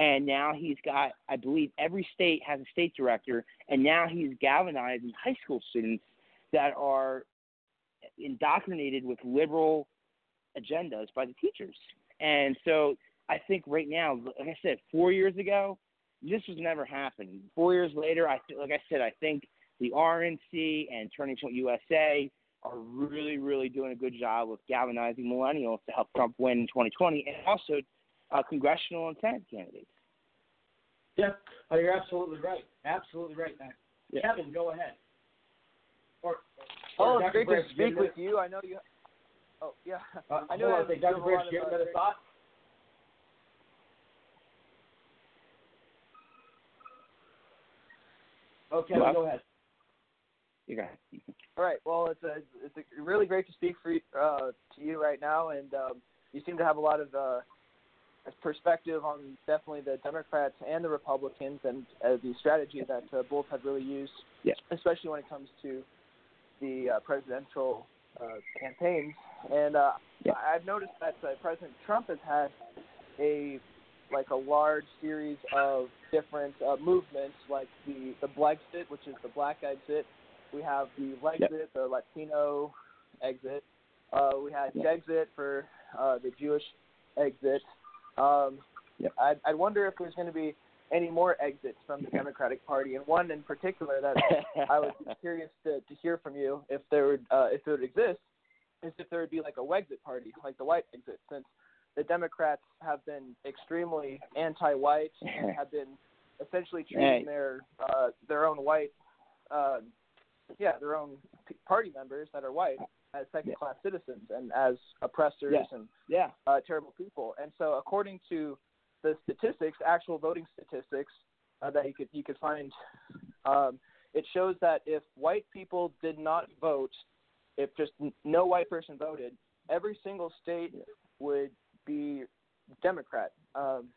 And now he's got, I believe, every state has a state director, and now he's galvanizing high school students that are indoctrinated with liberal agendas by the teachers. And so I think right now, like I said, four years ago, this was never happened. Four years later, I like I said, I think the RNC and Turning Point USA are really, really doing a good job of galvanizing millennials to help Trump win in 2020, and also uh, congressional and Senate candidates. Yeah, oh, you're absolutely right. Absolutely right, Matt. Kevin, go ahead. Or, Oh, or it's Dr. great to speak with you. I know you. Oh yeah, Uh, I know hold on a. Dr. you Briggs, have a do you have another thought? Okay, Hello? go ahead. You got it. [LAUGHS] All right. Well, it's a, it's a really great to speak for you, uh, to you right now, and um, you seem to have a lot of uh, perspective on definitely the Democrats and the Republicans, and uh, the strategy that uh, both have really used, Yeah. especially when it comes to the uh, presidential uh, campaigns. And uh, Yeah. I've noticed that uh, President Trump has had a like a large series of different uh, movements, like the the Blexit, which is the black exit. We have the Lexit, the Latino exit. Uh, we had Yeah. Jexit for uh, the Jewish exit. Um, Yep. I I wonder if there's going to be any more exits from the [LAUGHS] Democratic Party, and one in particular that I was [LAUGHS] curious to, to hear from you if there would uh, if it would exist is if there would be like a Wexit party, like the white exit, since the Democrats have been extremely anti-white and [LAUGHS] have been essentially treating their uh, their own white, uh, yeah, their own party members that are white as second-class citizens and as oppressors Yeah. and yeah. uh, terrible people. And so, according to the statistics, actual voting statistics uh, that you could you could find, um, it shows that if white people did not vote, if just no white person voted, every single state would be Democrat. Um,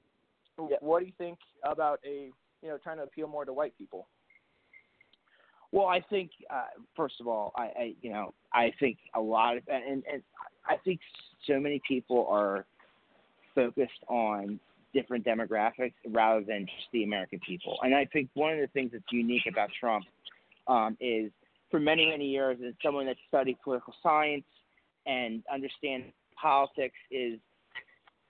What do you think about a you know trying to appeal more to white people? Well, I think uh, first of all, I, I you know I think a lot of and and I think so many people are focused on different demographics rather than just the American people. And I think one of the things that's unique about Trump um, is for many many years as someone that studied political science and understands politics is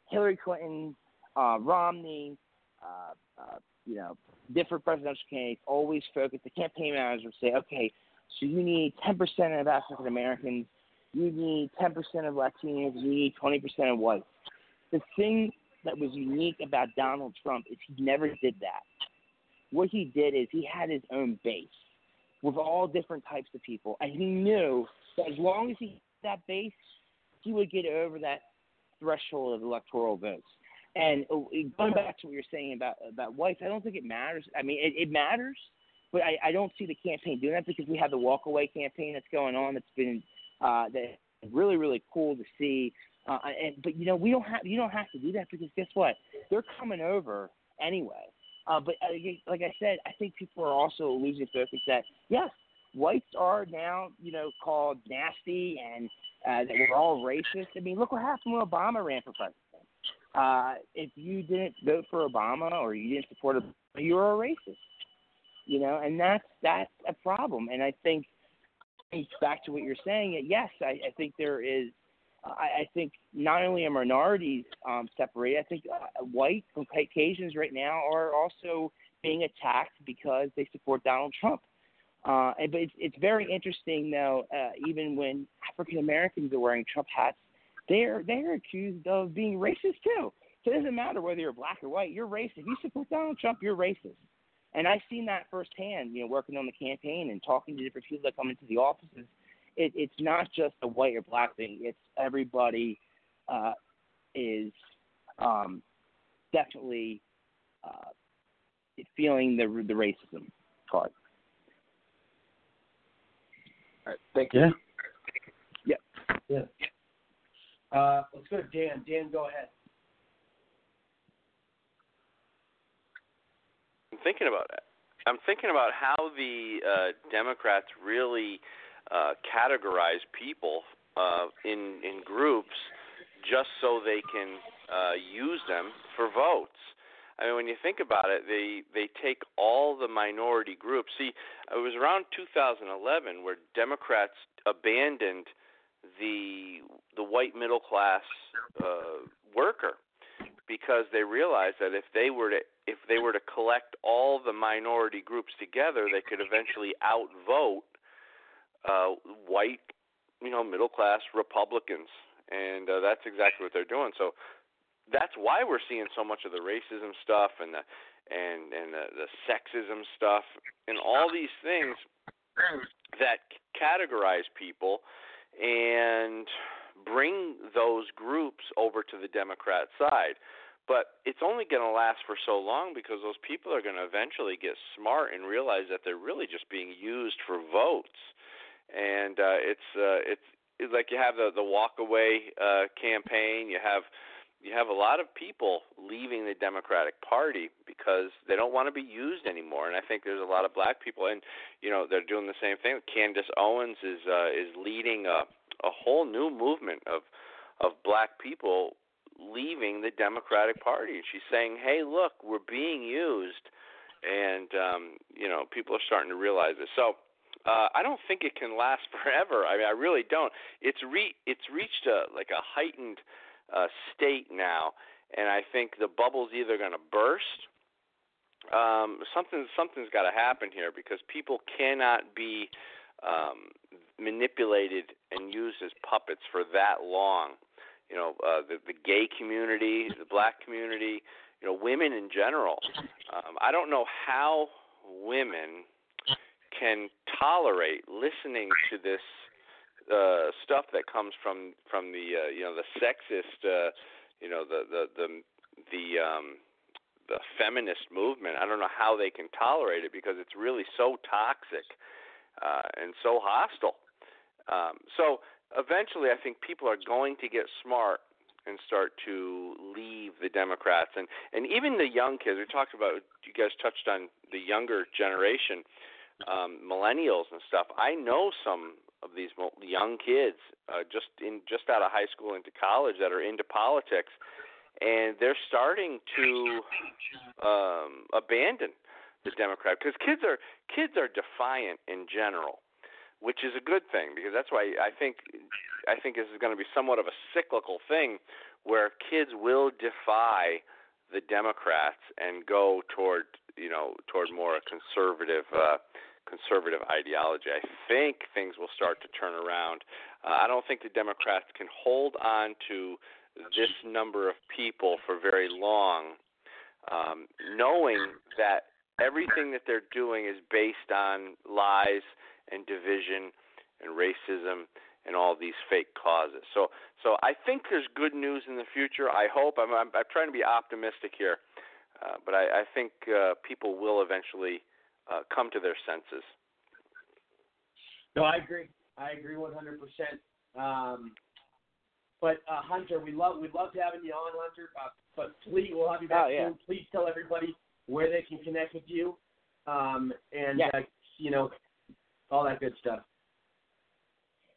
Hillary Clinton, uh, Romney, uh, uh, you know, different presidential candidates always focus. The campaign managers would say, okay, so you need 10% of African Americans, you need 10% of Latinos, you need 20% of whites. The thing that was unique about Donald Trump is he never did that. What he did is he had his own base with all different types of people, and he knew that as long as he had that base, he would get over that threshold of electoral votes. And uh, going back to what you're saying about about whites, I don't think it matters. I mean, it, it matters, but I, I don't see the campaign doing that because we have the walk away campaign that's going on. That's been uh, that really really cool to see. Uh, and but you know we don't have you don't have to do that because guess what? They're coming over anyway. Uh, but uh, like I said, I think people are also losing focus that yes, whites are now you know called nasty and uh, that we're all racist. I mean, look what happened when Obama ran for president. Uh, if you didn't vote for Obama or you didn't support him, you were a racist. You know, and that's that's a problem. And I think back to what you're saying. Yes, I, I think there is. I, I think not only are minorities um, separated. I think uh, white Caucasians right now are also being attacked because they support Donald Trump. Uh, and, but it's, it's very interesting though. Uh, even when African Americans are wearing Trump hats, they're they're accused of being racist too. So it doesn't matter whether you're black or white. You're racist. If you support Donald Trump, you're racist. And I've seen that firsthand. You know, working on the campaign and talking to different people that come into the offices. It, it's not just a white or black thing. It's everybody uh, is um, definitely uh, feeling the the racism card. All right, thank you. Yeah. Yep. Yeah. Uh, let's go to Dan. Dan, go ahead. I'm thinking about it. I'm thinking about how the uh, Democrats really uh, categorize people uh, in in groups just so they can uh, use them for votes. I mean, when you think about it, they they take all the minority groups. See, it was around 2011 where Democrats abandoned the the white middle class uh, worker because they realized that if they were to if they were to collect all the minority groups together, they could eventually outvote uh, white, you know, middle class Republicans, and uh, that's exactly what they're doing. So that's why we're seeing so much of the racism stuff and the and and the, the sexism stuff and all these things that categorize people and bring those groups over to the Democrat side. But it's only going to last for so long because those people are going to eventually get smart and realize that they're really just being used for votes. And uh, it's uh, it's like you have the the walk away uh, campaign. You have you have a lot of people leaving the Democratic Party because they don't want to be used anymore. And I think there's a lot of black people, and you know they're doing the same thing. Candace Owens is uh, is leading a a whole new movement of of black people leaving the Democratic Party. And she's saying, "Hey, look, we're being used," and um, you know, people are starting to realize it. So. Uh, I don't think it can last [LAUGHS] forever. I mean, I really don't. It's re it's reached a like a heightened state now, and I think the bubble's either going to burst. Um, something something's got to happen here because people cannot be um, manipulated and used as puppets for that long you know, uh, the the gay community, the black community, you know, women in general. Um, I don't know how women can tolerate listening to this uh, stuff that comes from from the uh, you know the sexist, uh, you know the the the the um, the feminist movement. I don't know how they can tolerate it because it's really so toxic uh, and so hostile. Um, so eventually, I think people are going to get smart and start to leave the Democrats and and even the young kids. We talked about you guys touched on the younger generation, um, millennials and stuff. I know some of these young kids uh, just in just out of high school into college that are into politics, and they're starting to um, abandon the Democrat because kids are kids are defiant in general which is a good thing because that's why I think I think this is going to be somewhat of a cyclical thing where kids will defy the Democrats and go toward you know toward more conservative uh, conservative ideology. I think things will start to turn around. Uh, I don't think the Democrats can hold on to this number of people for very long, um, knowing that everything that they're doing is based on lies and division and racism and all these fake causes. So, so I think there's good news in the future. I hope. I'm, I'm, I'm trying to be optimistic here, uh, but I, I think uh, people will eventually uh, come to their senses. No, I agree. I agree 100%. Um, but uh, Hunter, we love we loved having you on, Hunter. Uh, but please, we'll have you back oh, yeah. soon. Please tell everybody where they can connect with you, um, and Yeah. uh, you know all that good stuff.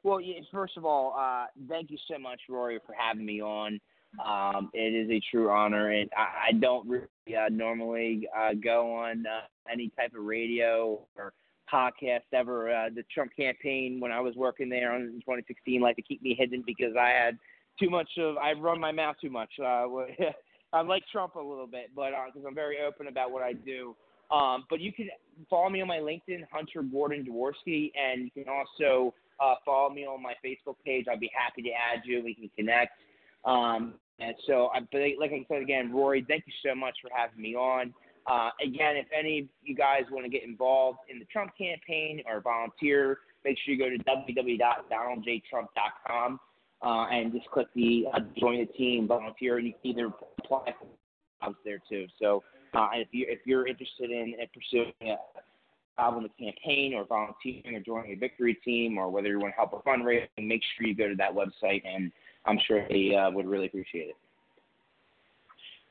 Well, yeah, first of all, uh, thank you so much, Rory, for having me on. Um, it is a true honor, and I, I don't really uh, normally uh, go on uh, any type of radio or podcast ever. Uh, the Trump campaign, when I was working there in 2016, like to keep me hidden because I had too much of I run my mouth too much. Uh, [LAUGHS] I'm like Trump a little bit, but because I'm very open about what I do. Um, but you can follow me on my LinkedIn, Hunter Gordon Dworsky, and you can also uh, follow me on my Facebook page. I'd be happy to add you. We can connect. Um, and so, I, but like I said again, Rory, thank you so much for having me on. Uh, again, if any of you guys want to get involved in the Trump campaign or volunteer, make sure you go to www.donaldjtrump.com uh, and just click the uh, join the team, volunteer, and you can either apply for jobs there too. So uh, if you if you're interested in, in pursuing a job on the campaign or volunteering or joining a victory team or whether you want to help with fundraising, make sure you go to that website, and I'm sure they uh, would really appreciate it.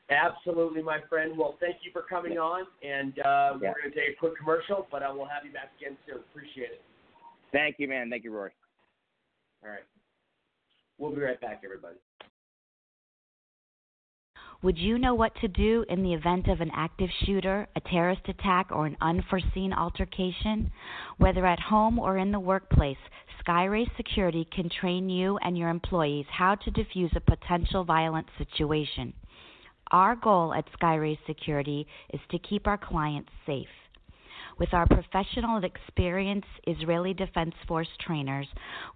Absolutely, my friend. Well, thank you for coming on, and uh, Yeah. we're going to take a quick commercial, but I will have you back again soon. Appreciate it. Thank you, man. Thank you, Rory. All right. We'll be right back, everybody. Would you know what to do in the event of an active shooter, a terrorist attack, or an unforeseen altercation? Whether at home or in the workplace, Skyrace Security can train you and your employees how to defuse a potential violent situation. Our goal at Skyrace Security is to keep our clients safe. With our professional and experienced Israeli Defense Force trainers,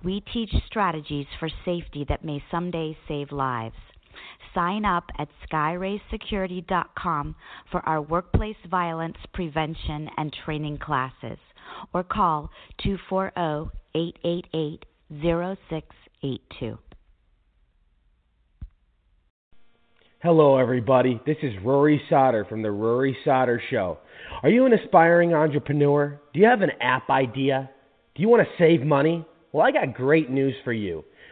we teach strategies for safety that may someday save lives. Sign up at skyraysecurity.com for our workplace violence prevention and training classes or call oh, 240-888-0682. Hello, everybody. This is Rory Sauter from The Rory Sauter Show. Are you an aspiring entrepreneur? Do you have an app idea? Do you want to save money? Well, I got great news for you.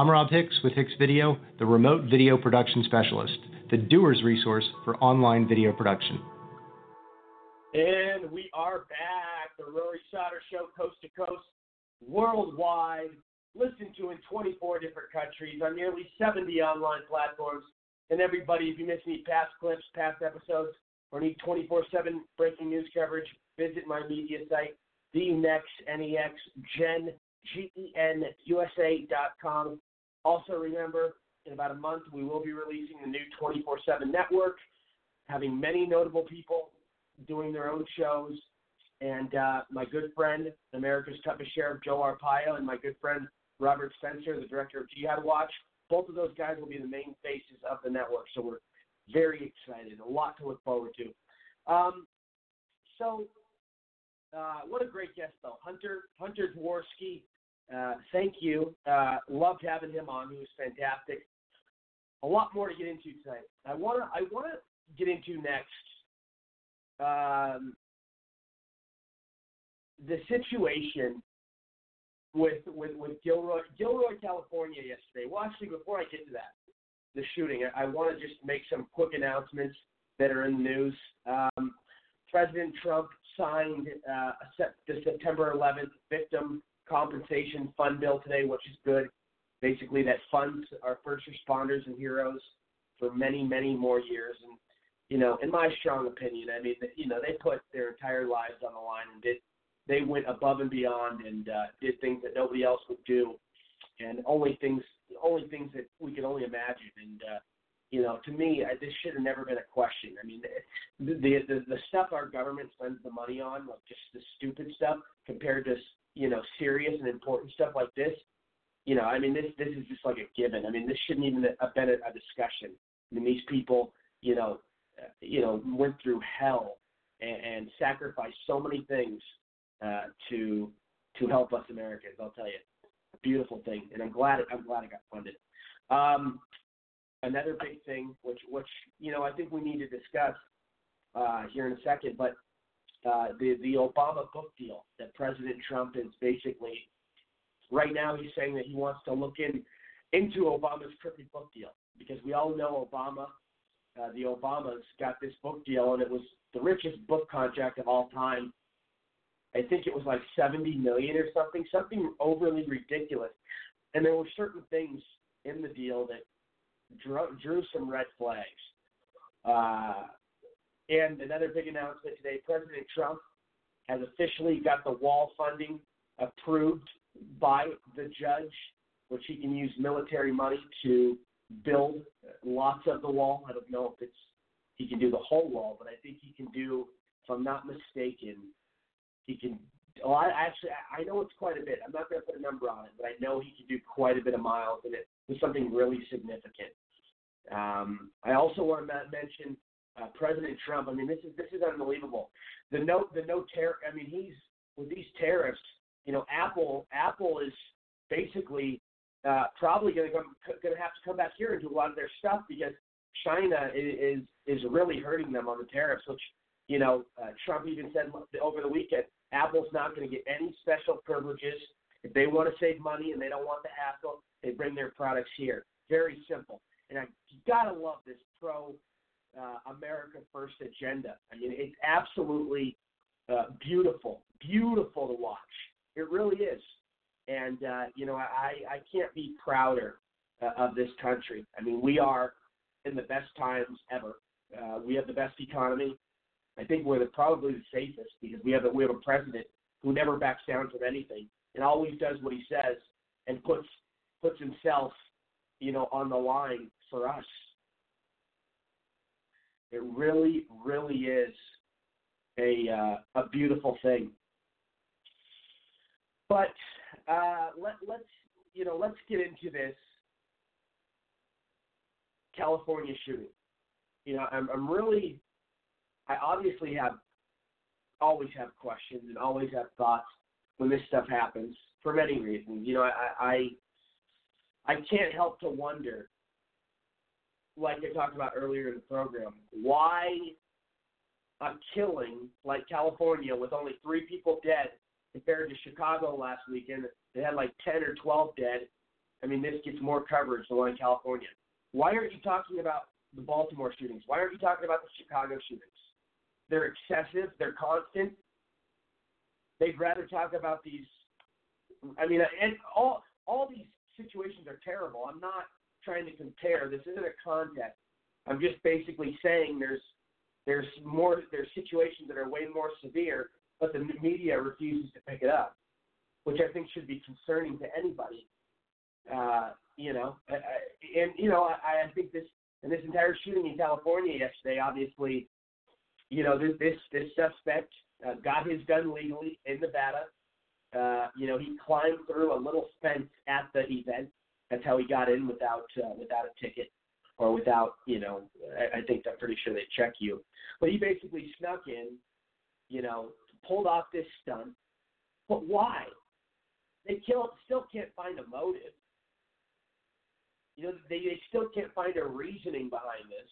I'm Rob Hicks with Hicks Video, the remote video production specialist, the doer's resource for online video production. And we are back. The Rory Sauter Show, coast to coast, worldwide. listened to in 24 different countries on nearly 70 online platforms. And everybody, if you miss any past clips, past episodes, or need 24/7 breaking news coverage, visit my media site, TheNext Also remember, in about a month, we will be releasing the new 24/7 network, having many notable people doing their own shows. And uh, my good friend, America's toughest sheriff, Joe Arpaio, and my good friend Robert Spencer, the director of Jihad Watch. Both of those guys will be the main faces of the network. So we're very excited. A lot to look forward to. Um, so, uh, what a great guest, though. Hunter Hunter Dworsky. Uh, thank you. Uh, loved having him on. He was fantastic. A lot more to get into tonight. I wanna I wanna get into next um, the situation with with with Gilroy Gilroy, California yesterday. Well, actually, before I get to that, the shooting, I, I want to just make some quick announcements that are in the news. Um, President Trump signed uh, the September 11th Victim Compensation Fund bill today, which is good. Basically, that funds our first responders and heroes for many, many more years. And you know, in my strong opinion, I mean, you know, they put their entire lives on the line and did they went above and beyond and uh, did things that nobody else would do, and only things only things that we could only imagine. And uh, you know, to me, I, this should have never been a question. I mean, the the the stuff our government spends the money on, like just the stupid stuff, compared to you know serious and important stuff like this. You know, I mean, this this is just like a given. I mean, this shouldn't even have been a, a discussion. I mean, these people, you know, you know, went through hell and, and sacrificed so many things uh, to to help us Americans. I'll tell you, a beautiful thing, and I'm glad I'm glad it got funded. Um, another big thing, which which you know I think we need to discuss uh, here in a second, but uh, the the Obama book deal that President Trump is basically right now he's saying that he wants to look in into Obama's crooked book deal because we all know Obama, uh, the Obamas got this book deal and it was the richest book contract of all time I think it was like 70 million or something, something overly ridiculous. And there were certain things in the deal that drew, drew some red flags. Uh, and another big announcement today President Trump has officially got the wall funding approved by the judge, which he can use military money to build lots of the wall. I don't know if it's he can do the whole wall, but I think he can do, if I'm not mistaken, he can. Well, I actually I know it's quite a bit. I'm not going to put a number on it, but I know he can do quite a bit of miles, and it was something really significant. Um, I also want to mention uh, President Trump. I mean, this is this is unbelievable. The no the no tariff. I mean, he's with these tariffs. You know, Apple Apple is basically uh, probably going to come going to have to come back here and do a lot of their stuff because China is is really hurting them on the tariffs, which you know, uh, Trump even said over the weekend, Apple's not going to get any special privileges. If they want to save money and they don't want the hassle, they bring their products here. Very simple. And I gotta love this pro uh, America First agenda. I mean, it's absolutely uh, beautiful, beautiful to watch. It really is. And uh, you know, I I can't be prouder uh, of this country. I mean, we are in the best times ever. Uh, we have the best economy. I think we're the, probably the safest because we have a we have a president who never backs down from anything and always does what he says and puts puts himself, you know, on the line for us. It really, really is a uh, a beautiful thing. But uh, let let's you know let's get into this California shooting. You know, I'm I'm really I obviously have always have questions and always have thoughts when this stuff happens for many reasons. You know, I I, I can't help to wonder, like I talked about earlier in the program, why a killing like California with only three people dead compared to Chicago last weekend, they had like ten or twelve dead. I mean, this gets more coverage than one in California. Why aren't you talking about the Baltimore shootings? Why aren't you talking about the Chicago shootings? They're excessive. They're constant. They'd rather talk about these. I mean, and all all these situations are terrible. I'm not trying to compare. This isn't a contest. I'm just basically saying there's there's more there's situations that are way more severe, but the media refuses to pick it up, which I think should be concerning to anybody. Uh, you know, and you know, I, I think this and this entire shooting in California yesterday, obviously, you know, this this, this suspect uh, got his gun legally in Nevada. Uh, you know, he climbed through a little fence at the event. That's how he got in without uh, without a ticket or without, you know, I, I think I'm pretty sure they check you. But he basically snuck in, you know, pulled off this stunt. But why? They still can't find a motive. You know, they, they still can't find a reasoning behind this.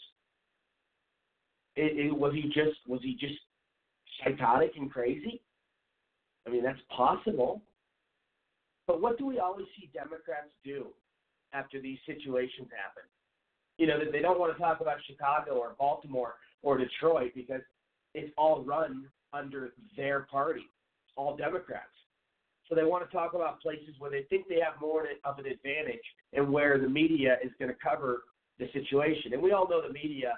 It, it, was he just was he just psychotic and crazy? I mean, that's possible. But what do we always see Democrats do after these situations happen? You know, that they don't want to talk about Chicago or Baltimore or Detroit because it's all run under their party, all Democrats. So they want to talk about places where they think they have more of an advantage and where the media is going to cover the situation. And we all know the media,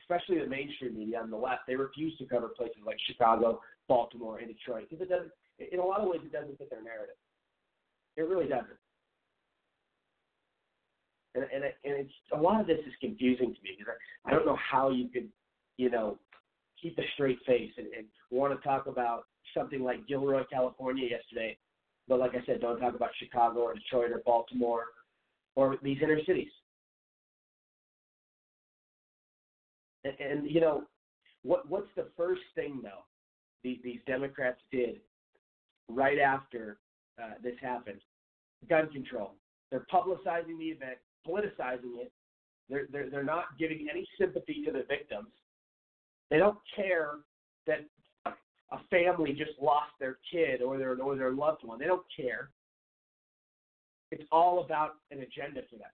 especially the mainstream media on the left, they refuse to cover places like Chicago, Baltimore, and Detroit because it doesn't. In a lot of ways, it doesn't fit their narrative. It really doesn't. And and, and it's a lot of this is confusing to me because I, I don't know how you could, you know, keep a straight face and, and want to talk about something like Gilroy, California yesterday, but like I said, don't talk about Chicago or Detroit or Baltimore or these inner cities. And, and you know, what what's the first thing though these, these Democrats did right after uh, this happened? Gun control. They're publicizing the event, politicizing it. They're, they're, they're not giving any sympathy to the victims. They don't care that a family just lost their kid or their or their loved one. They don't care. It's all about an agenda for them.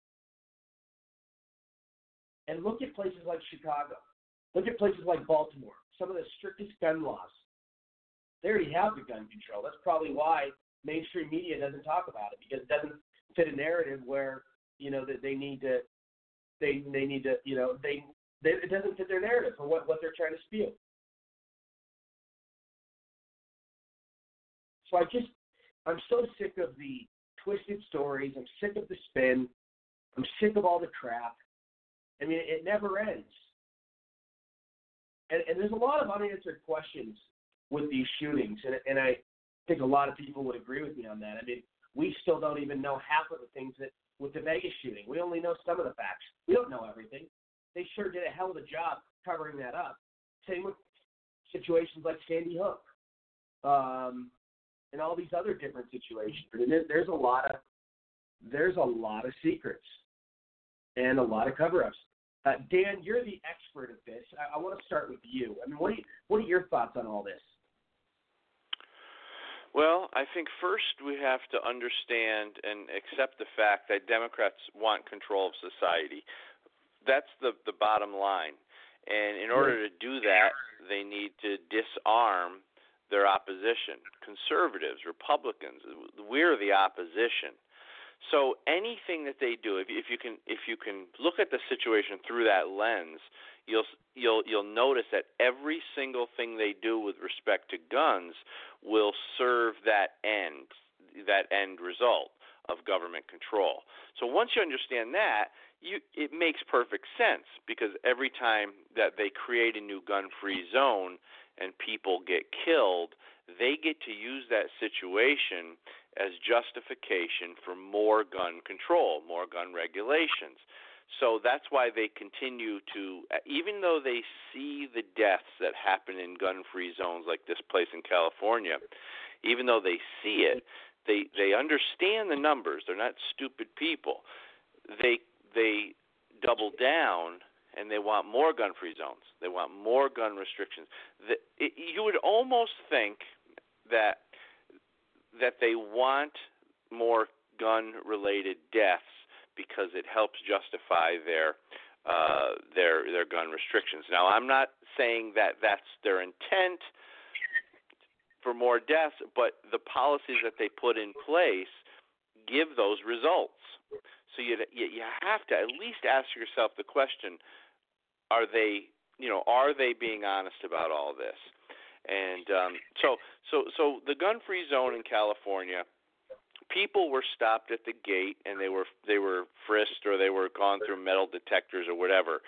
And look at places like Chicago. Look at places like Baltimore. Some of the strictest gun laws. They already have the gun control. That's probably why mainstream media doesn't talk about it because it doesn't fit a narrative where you know that they need to they they need to you know they, they it doesn't fit their narrative for what what they're trying to spew. So I just, I'm so sick of the twisted stories. I'm sick of the spin. I'm sick of all the crap. I mean, it never ends. And, and there's a lot of unanswered questions with these shootings, and, and I think a lot of people would agree with me on that. I mean, we still don't even know half of the things that with the Vegas shooting. We only know some of the facts. We don't know everything. They sure did a hell of a job covering that up. Same with situations like Sandy Hook. Um, and all these other different situations. And there's a lot of there's a lot of secrets and a lot of cover-ups. Uh, Dan, you're the expert at this. I, I want to start with you. I mean, what are you, what are your thoughts on all this? Well, I think first we have to understand and accept the fact that Democrats want control of society. That's the the bottom line. And in order to do that, they need to disarm their opposition. Conservatives, Republicans, we're the opposition. So anything that they do, if, if you can, if you can look at the situation through that lens, you'll you'll you'll notice that every single thing they do with respect to guns will serve that end, that end result of government control. So once you understand that, you it makes perfect sense because every time that they create a new gun-free zone, and people get killed, they get to use that situation as justification for more gun control, more gun regulations. So that's why they continue to, uh, even though they see the deaths that happen in gun free zones like this place in California, even though they see it, they, they understand the numbers. They're not stupid people. They, they double down and they want more gun free zones. They want more gun restrictions. The, it, you would almost think that that they want more gun related deaths because it helps justify their uh, their their gun restrictions. Now, I'm not saying that that's their intent for more deaths, but the policies that they put in place give those results. So you you have to at least ask yourself the question: Are they you know are they being honest about all this? And um, so so so the gun-free zone in California people were stopped at the gate and they were they were frisked or they were gone through metal detectors or whatever.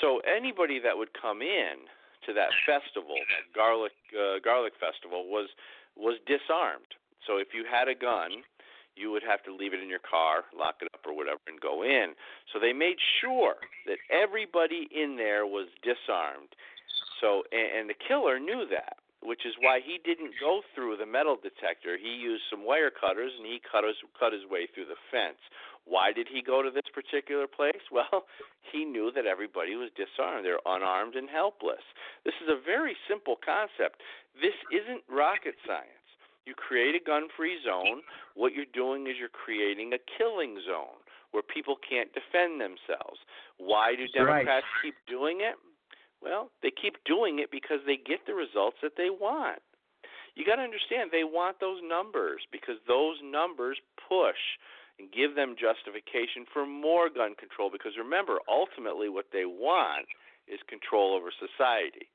So anybody that would come in to that festival, that garlic uh, garlic festival, was was disarmed. So if you had a gun, you would have to leave it in your car, lock it up or whatever, and go in. So they made sure that everybody in there was disarmed. So and, and the killer knew that which is why he didn't go through the metal detector. He used some wire cutters and he cut his cut his way through the fence. Why did he go to this particular place? [LAUGHS] Well, he knew that everybody was disarmed. They're unarmed and helpless. This is a very simple concept. This isn't rocket science. You create a gun-free zone. What you're doing is you're creating a killing zone where people can't defend themselves. Why do Democrats right. keep doing it? Well, they keep doing it because they get the results that they want. You got to understand they want those numbers because those numbers push and give them justification for more gun control because remember ultimately what they want is control over society.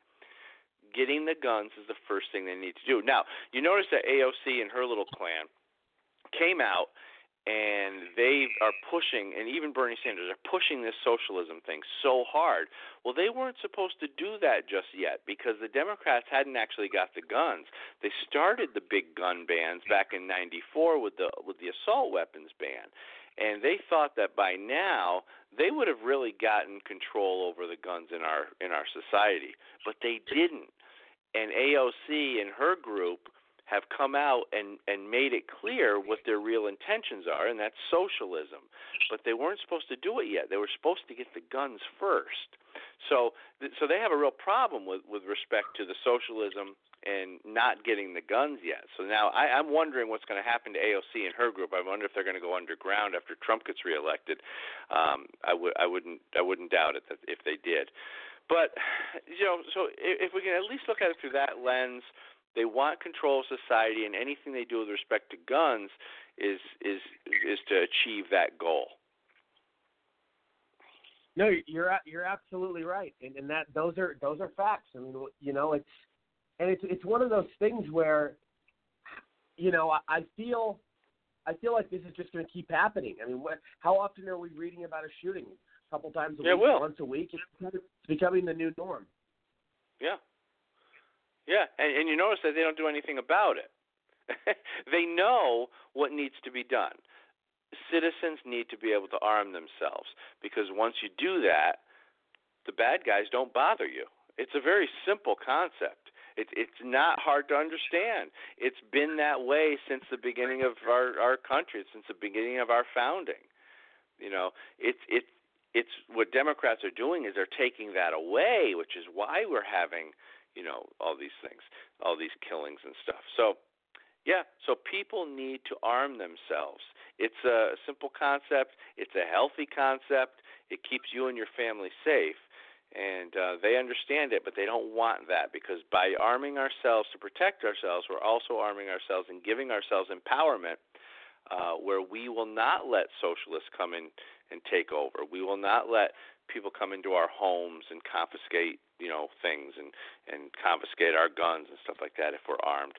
Getting the guns is the first thing they need to do. Now, you notice that AOC and her little clan came out and they are pushing, and even Bernie Sanders are pushing this socialism thing so hard. Well, they weren't supposed to do that just yet because the Democrats hadn't actually got the guns. They started the big gun bans back in '94 with the with the assault weapons ban, and they thought that by now they would have really gotten control over the guns in our in our society, but they didn't. And AOC and her group have come out and and made it clear what their real intentions are, and that's socialism. But they weren't supposed to do it yet. They were supposed to get the guns first. So so they have a real problem with with respect to the socialism and not getting the guns yet. So now I, I'm wondering what's going to happen to AOC and her group. I wonder if they're going to go underground after Trump gets reelected. Um, I would I wouldn't I wouldn't doubt it that if they did. But you know, so if, if we can at least look at it through that lens, they want control of society, and anything they do with respect to guns is is is to achieve that goal. No, you're you're absolutely right, and, and that those are those are facts. I mean, you know, it's and it's it's one of those things where, you know, I, I feel I feel like this is just going to keep happening. I mean, what, how often are we reading about a shooting? A couple times a yeah, week, will. once a week. It's becoming the new norm. Yeah, yeah, and, and you notice that they don't do anything about it. [LAUGHS] they know what needs to be done. Citizens need to be able to arm themselves because once you do that, the bad guys don't bother you. It's a very simple concept. It's it's not hard to understand. It's been that way since the beginning of our our country, since the beginning of our founding. You know, it's it's it's what Democrats are doing is they're taking that away, which is why we're having you know all these things, all these killings and stuff. So yeah, so people need to arm themselves. It's a simple concept. It's a healthy concept. It keeps you and your family safe, and uh, they understand it, but they don't want that because by arming ourselves to protect ourselves, we're also arming ourselves and giving ourselves empowerment, uh, where we will not let socialists come in and take over. We will not let people come into our homes and confiscate you know things and and confiscate our guns and stuff like that if we're armed.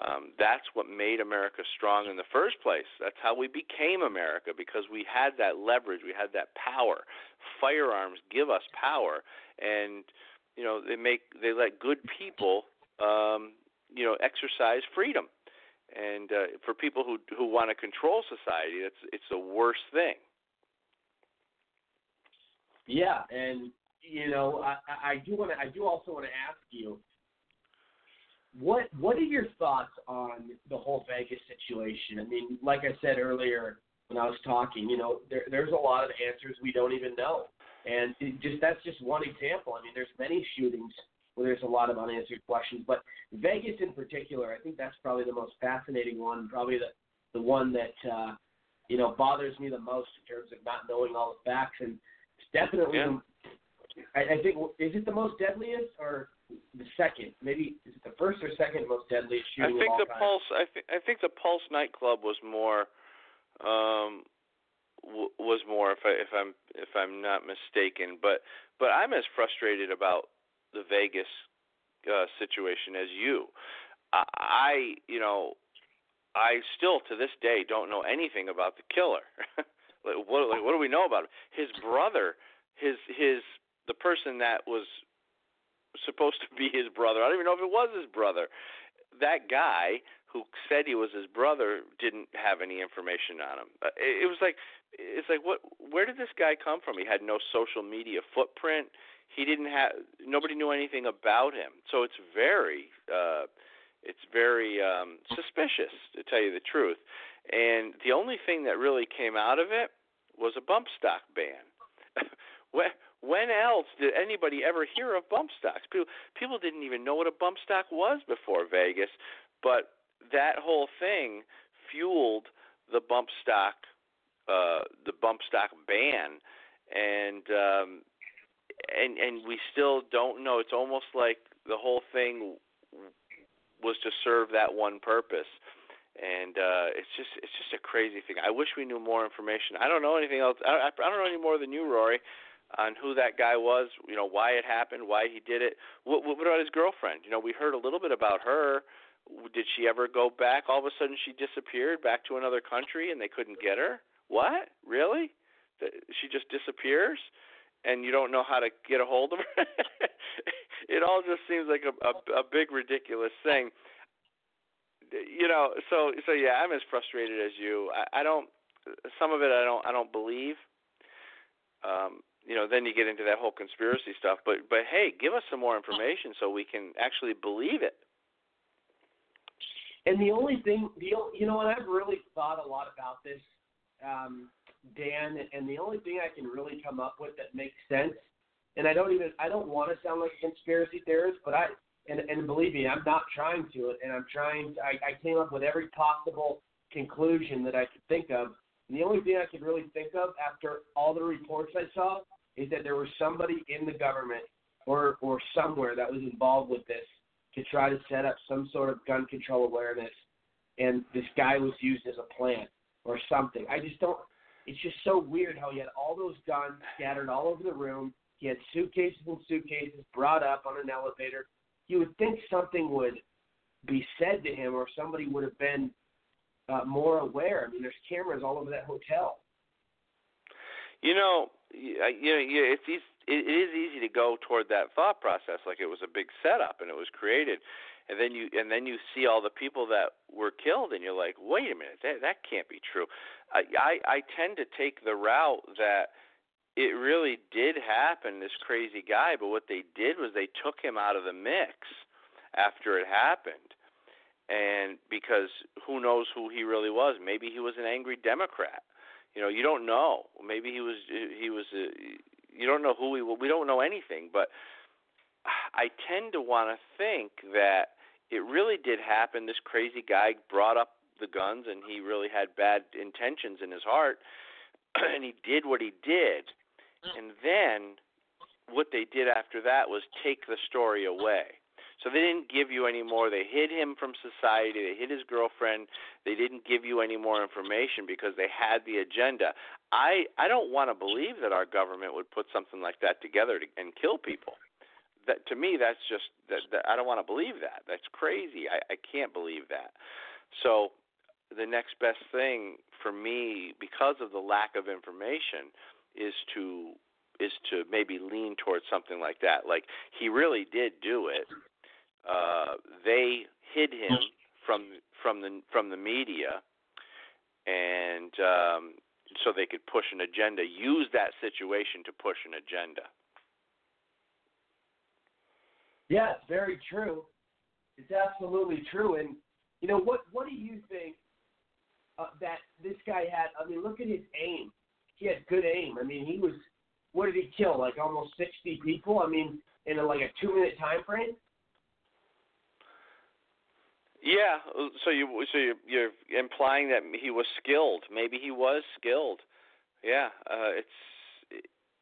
Um, that's what made America strong in the first place. That's how we became America because we had that leverage, we had that power. Firearms give us power, and you know they make they let good people um, you know exercise freedom. And uh, for people who who want to control society, it's it's the worst thing. Yeah, and you know, I, I do want to. I do also want to ask you, what what are your thoughts on the whole Vegas situation? I mean, like I said earlier when I was talking, you know, there, there's a lot of answers we don't even know, and just that's just one example. I mean, there's many shootings where there's a lot of unanswered questions, but Vegas in particular, I think that's probably the most fascinating one. Probably the the one that uh, you know bothers me the most in terms of not knowing all the facts and definitely yeah. the, I, I think is it the most deadliest or the second? Maybe is it the first or second most deadliest shooting? I think the time? Pulse. I think I think the Pulse nightclub was more um, w- was more, if I if I'm if I'm not mistaken. But but I'm as frustrated about the Vegas uh, situation as you. I, I you know I still to this day don't know anything about the killer. [LAUGHS] what like, what do we know about him? His brother, his his the person that was supposed to be his brother. I don't even know if it was his brother. That guy who said he was his brother didn't have any information on him. Uh, it, it was like it's like what where did this guy come from? He had no social media footprint. He didn't have nobody knew anything about him. So it's very uh it's very um suspicious to tell you the truth. And the only thing that really came out of it was a bump stock ban. [LAUGHS] when else did anybody ever hear of bump stocks? People people didn't even know what a bump stock was before Vegas, but that whole thing fueled the bump stock uh the bump stock ban and um and and we still don't know it's almost like the whole thing was to serve that one purpose and uh it's just it's just a crazy thing i wish we knew more information i don't know anything else i i don't know any more than you rory on who that guy was you know why it happened why he did it what what about his girlfriend you know we heard a little bit about her did she ever go back? All of a sudden, she disappeared back to another country, and they couldn't get her. What? Really? She just disappears, and you don't know how to get a hold of her. [LAUGHS] it all just seems like a, a, a big ridiculous thing. You know, so so yeah, I'm as frustrated as you. I, I don't. Some of it I don't I don't believe. Um, you know, then you get into that whole conspiracy stuff. But but hey, give us some more information so we can actually believe it. And the only thing, the you know what, I've really thought a lot about this, um, Dan, and the only thing I can really come up with that makes sense, and I don't even, I don't want to sound like a conspiracy theorist, but I, and and believe me, I'm not trying to, and I'm trying. To, I, I came up with every possible conclusion that I could think of. And the only thing I could really think of after all the reports I saw is that there was somebody in the government or or somewhere that was involved with this to try to set up some sort of gun control awareness, and this guy was used as a plant or something. I just don't. It's just so weird how he had all those guns scattered all over the room. He had suitcases and suitcases brought up on an elevator. You would think something would be said to him, or somebody would have been uh, more aware. I mean, there's cameras all over that hotel. You know, you know, it's easy, it is easy to go toward that thought process like it was a big setup and it was created and then you and then you see all the people that were killed and you're like wait a minute that that can't be true i i, I tend to take the route that it really did happen this crazy guy but what they did was they took him out of the mix after it happened. And because who knows who he really was. Maybe he was an angry democrat. You know you don't know. Maybe he was he was a, you don't know who we we don't know anything, but I tend to want to think that it really did happen. This crazy guy brought up the guns, and he really had bad intentions in his heart, [CLEARS THROAT] and he did what he did. Mm. And then what they did after that was take the story away. So they didn't give you any more. They hid him from society. They hid his girlfriend. They didn't give you any more information because they had the agenda. I I don't want to believe that our government would put something like that together to, and kill people. That to me, that's just that, that I don't want to believe that. That's crazy. I, I can't believe that. So the next best thing for me, because of the lack of information, is to is to maybe lean towards something like that. Like he really did do it uh, they hid him from from the from the media, and um, so they could push an agenda. Use that situation to push an agenda. Yeah, it's very true. It's absolutely true. And you know what? What do you think uh, that this guy had? I mean, look at his aim. He had good aim. I mean, he was. What did he kill? Like almost sixty people. I mean, in a, like a two-minute time frame. Yeah, so you so you, you're implying that he was skilled. Maybe he was skilled. Yeah, uh, it's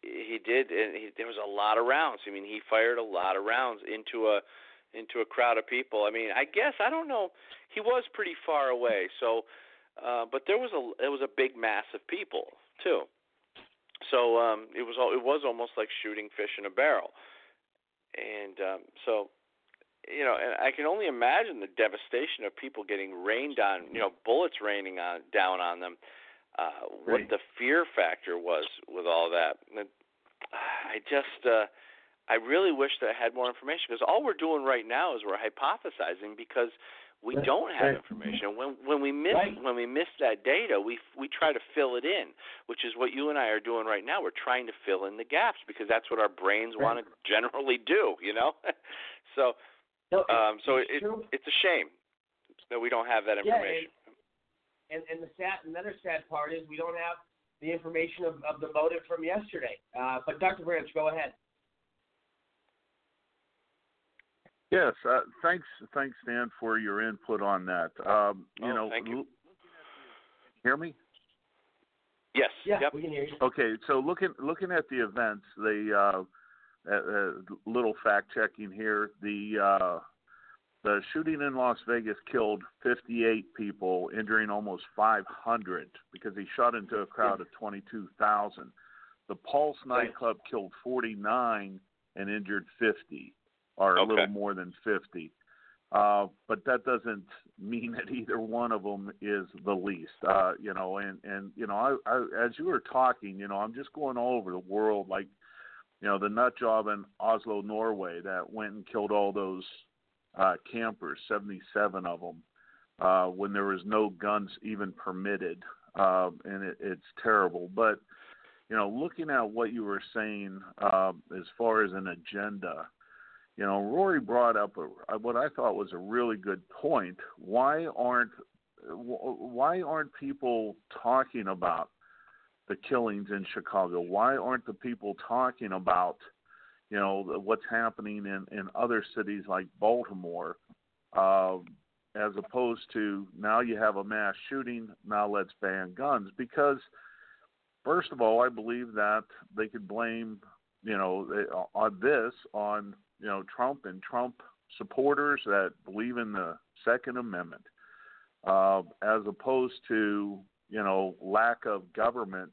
he did, and he, there was a lot of rounds. I mean, he fired a lot of rounds into a into a crowd of people. I mean, I guess I don't know. He was pretty far away, so uh, but there was a it was a big mass of people too. So um, it was all it was almost like shooting fish in a barrel, and um, so you know, and I can only imagine the devastation of people getting rained on, you know, bullets raining on down on them. Uh, what Right. the fear factor was with all that. And I just, uh, I really wish that I had more information because all we're doing right now is we're hypothesizing because we don't have information. When when we miss Right. when we miss that data, we we try to fill it in, which is what you and I are doing right now. We're trying to fill in the gaps because that's what our brains Right. want to generally do, you know. [LAUGHS] so No, um, so it's it, it's a shame that we don't have that Yeah, information. and, and the sad, another sad part is we don't have the information of, of the motive from yesterday. Uh, but Dr. Branch, go ahead. Yes, uh, thanks, thanks, Dan, for your input on that. Um, you Oh, know, thank you. l- hear me? Yes. Yeah, Yep. we can hear you. Okay, so looking looking at the events, the uh, uh, uh, little fact checking here, the uh, the shooting in Las Vegas killed 58 people, injuring almost 500 because he shot into a crowd of 22,000. The Pulse nightclub killed 49 and injured 50, or a little more than 50. Uh, but that doesn't mean that either one of them is the least. Uh, you know, and and you know, I, I as you were talking, you know, I'm just going all over the world, like, you know, the nut job in Oslo, Norway, that went and killed all those uh, campers, 77 of them, uh, when there was no guns even permitted, uh, and it, it's terrible. But you know, looking at what you were saying uh, as far as an agenda, you know, Rory brought up a, what I thought was a really good point. Why aren't why aren't people talking about the killings in Chicago? Why aren't the people talking about, you know, what's happening in in other cities like Baltimore, uh, as opposed to now you have a mass shooting, now let's ban guns because. First of all, I believe that they could blame, you know, on this on you know Trump and Trump supporters that believe in the Second Amendment, uh, as opposed to you know lack of government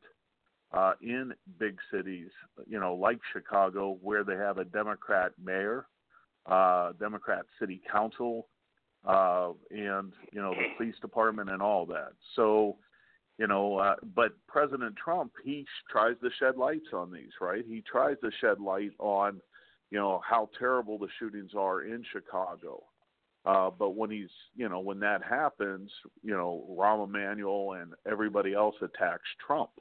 uh, in big cities, you know like Chicago, where they have a Democrat mayor, uh, Democrat city council, uh, and you know the police department and all that. So you know uh, but president trump he sh- tries to shed lights on these right he tries to shed light on you know how terrible the shootings are in chicago uh but when he's you know when that happens you know rahm emanuel and everybody else attacks trump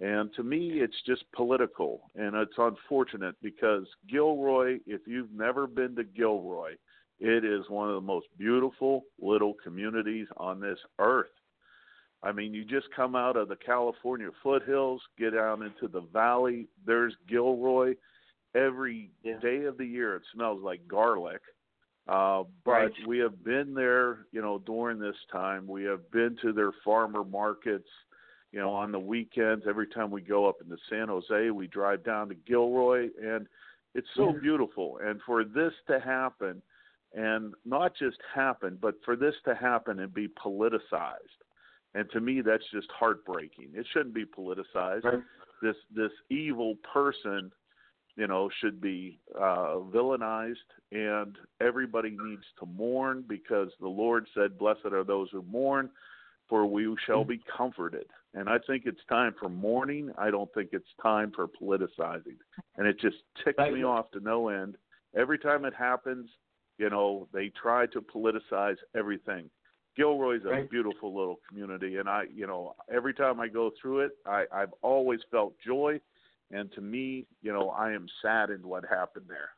and to me it's just political and it's unfortunate because gilroy if you've never been to gilroy it is one of the most beautiful little communities on this earth I mean, you just come out of the California foothills, get down into the valley. There's Gilroy. Every day of the year, it smells like garlic. Uh, but Right. we have been there, you know, during this time. We have been to their farmer markets, you know, on the weekends. Every time we go up into San Jose, we drive down to Gilroy, and it's so Yeah. beautiful. And for this to happen, and not just happen, but for this to happen and be politicized and to me that's just heartbreaking it shouldn't be politicized Right. this this evil person you know should be uh villainized and everybody needs to mourn because the lord said blessed are those who mourn for we shall be comforted. And i think it's time for mourning. I don't think it's time for politicizing. And it just ticks Right. me off to no end. Every time it happens you know they try to politicize everything. Gilroy's a Right. beautiful little community, and I, you know, every time I go through it, I, I've always felt joy, and to me, you know, I am saddened what happened there.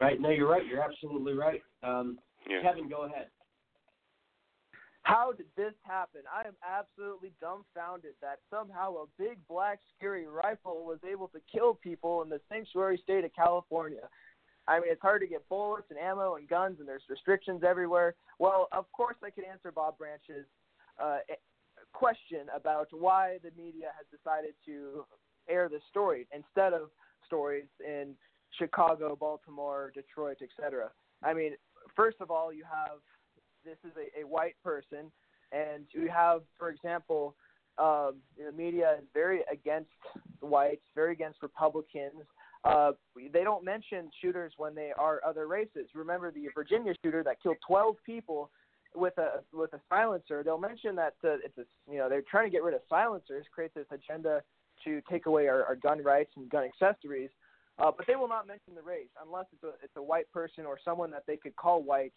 Right. No, you're right. You're absolutely right. Um, Yeah. Kevin, go ahead. How did this happen? I am absolutely dumbfounded that somehow a big black scary rifle was able to kill people in the sanctuary state of California. I mean, it's hard to get bullets and ammo and guns, and there's restrictions everywhere. Well, of course, I can answer Bob Branch's uh, question about why the media has decided to air this story instead of stories in Chicago, Baltimore, Detroit, etc. I mean, first of all, you have this is a, a white person And you have, for example, um, the media is very against whites, very against Republicans. Uh, they don't mention shooters when they are other races. Remember the Virginia shooter that killed 12 people with a with a silencer. They'll mention that uh, it's a, you know they're trying to get rid of silencers, create this agenda to take away our, our gun rights and gun accessories. Uh, but they will not mention the race unless it's a it's a white person or someone that they could call white,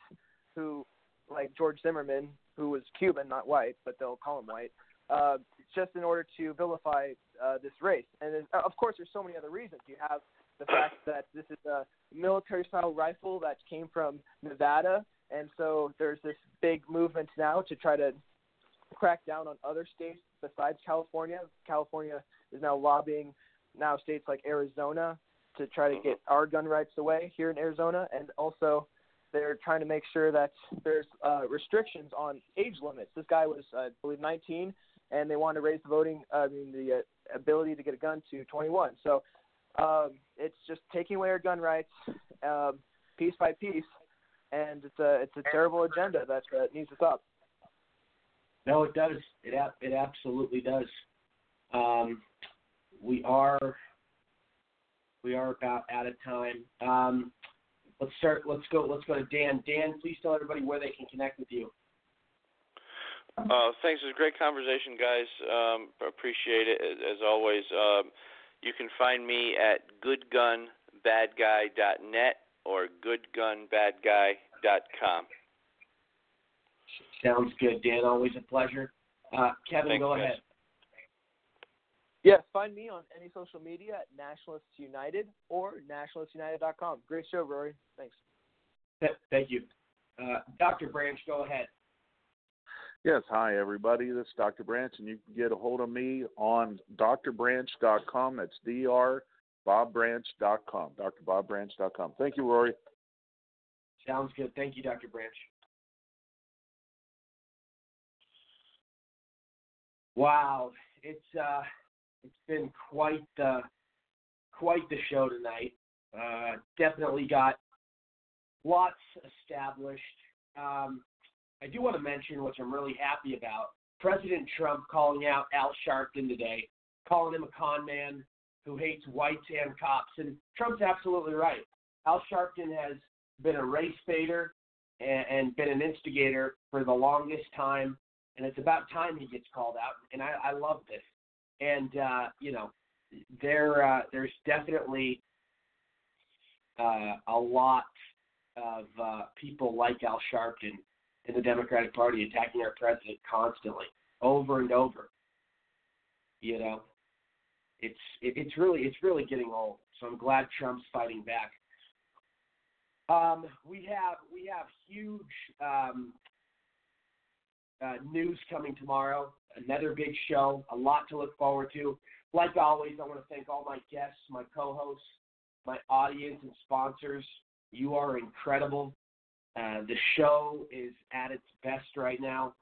who like George Zimmerman, who was Cuban, not white, but they'll call him white. Uh, just in order to vilify uh, this race, and of course, there's so many other reasons. You have the fact that this is a military-style rifle that came from Nevada, and so there's this big movement now to try to crack down on other states besides California. California is now lobbying now states like Arizona to try to get our gun rights away here in Arizona, and also they're trying to make sure that there's uh, restrictions on age limits. This guy was, uh, I believe, 19, and they want to raise the voting, I mean, the uh, ability to get a gun to 21. So um, it's just taking away our gun rights, um, piece by piece, and it's a it's a terrible agenda that uh, needs to stop. No, it does. It it absolutely does. Um, we are we are about out of time. Um, let's start. Let's go. Let's go to Dan. Dan, please tell everybody where they can connect with you. Uh, thanks. It was a great conversation, guys. Um, appreciate it as always. Um, you can find me at goodgunbadguy.net or goodgunbadguy.com. Sounds good, Dan. Always a pleasure. Uh, Kevin, Thanks, go guys. ahead. Yes, find me on any social media at Nationalists United or nationalistunited.com. Great show, Rory. Thanks. Thank you. Uh, Dr. Branch, go ahead. Yes, hi everybody. This is Dr. Branch, and you can get a hold of me on drbranch.com. That's drbranch.com. drbranch.com. Thank you, Rory. Sounds good. Thank you, Dr. Branch. Wow, it's uh, it's been quite the quite the show tonight. Uh, definitely got lots established. Um, I do want to mention, which I'm really happy about, President Trump calling out Al Sharpton today, calling him a con man who hates whites and cops. And Trump's absolutely right. Al Sharpton has been a race baiter and, and been an instigator for the longest time, and it's about time he gets called out. And I, I love this. And uh, you know, there uh, there's definitely uh, a lot of uh, people like Al Sharpton in the Democratic Party attacking our president constantly, over and over. You know, it's it, it's really it's really getting old. So I'm glad Trump's fighting back. Um, we have we have huge um, uh, news coming tomorrow. Another big show. A lot to look forward to. Like always, I want to thank all my guests, my co-hosts, my audience, and sponsors. You are incredible. Uh, the show is at its best right now,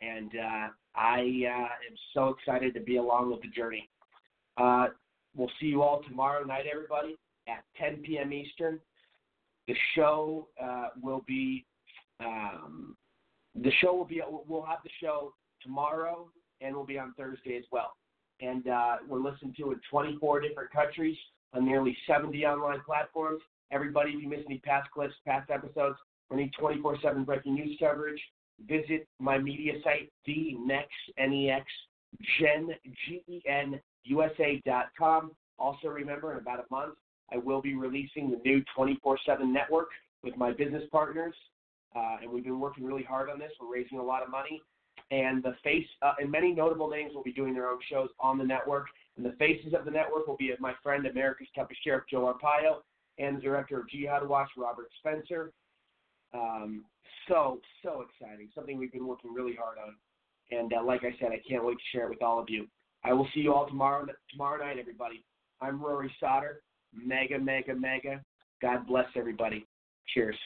and uh, I uh, am so excited to be along with the journey. Uh, we'll see you all tomorrow night, everybody, at 10 p.m. Eastern. The show uh, will be um, the show will be we'll have the show tomorrow and we'll be on Thursday as well. And uh, we're listened to in 24 different countries on nearly 70 online platforms. Everybody, if you missed any past clips, past episodes, or need 24/7 breaking news coverage, visit my media site, the Next N-E-X, Gen. Also, remember, in about a month, I will be releasing the new 24/7 network with my business partners, uh, and we've been working really hard on this. We're raising a lot of money, and the face uh, and many notable names will be doing their own shows on the network. And the faces of the network will be my friend America's toughest sheriff Joe Arpaio and the director of Jihad Watch Robert Spencer. Um, so so exciting, something we've been working really hard on. And uh, like I said, I can't wait to share it with all of you. I will see you all tomorrow tomorrow night, everybody. I'm Rory Sauter. MAGA, MAGA, MAGA. God bless everybody. Cheers.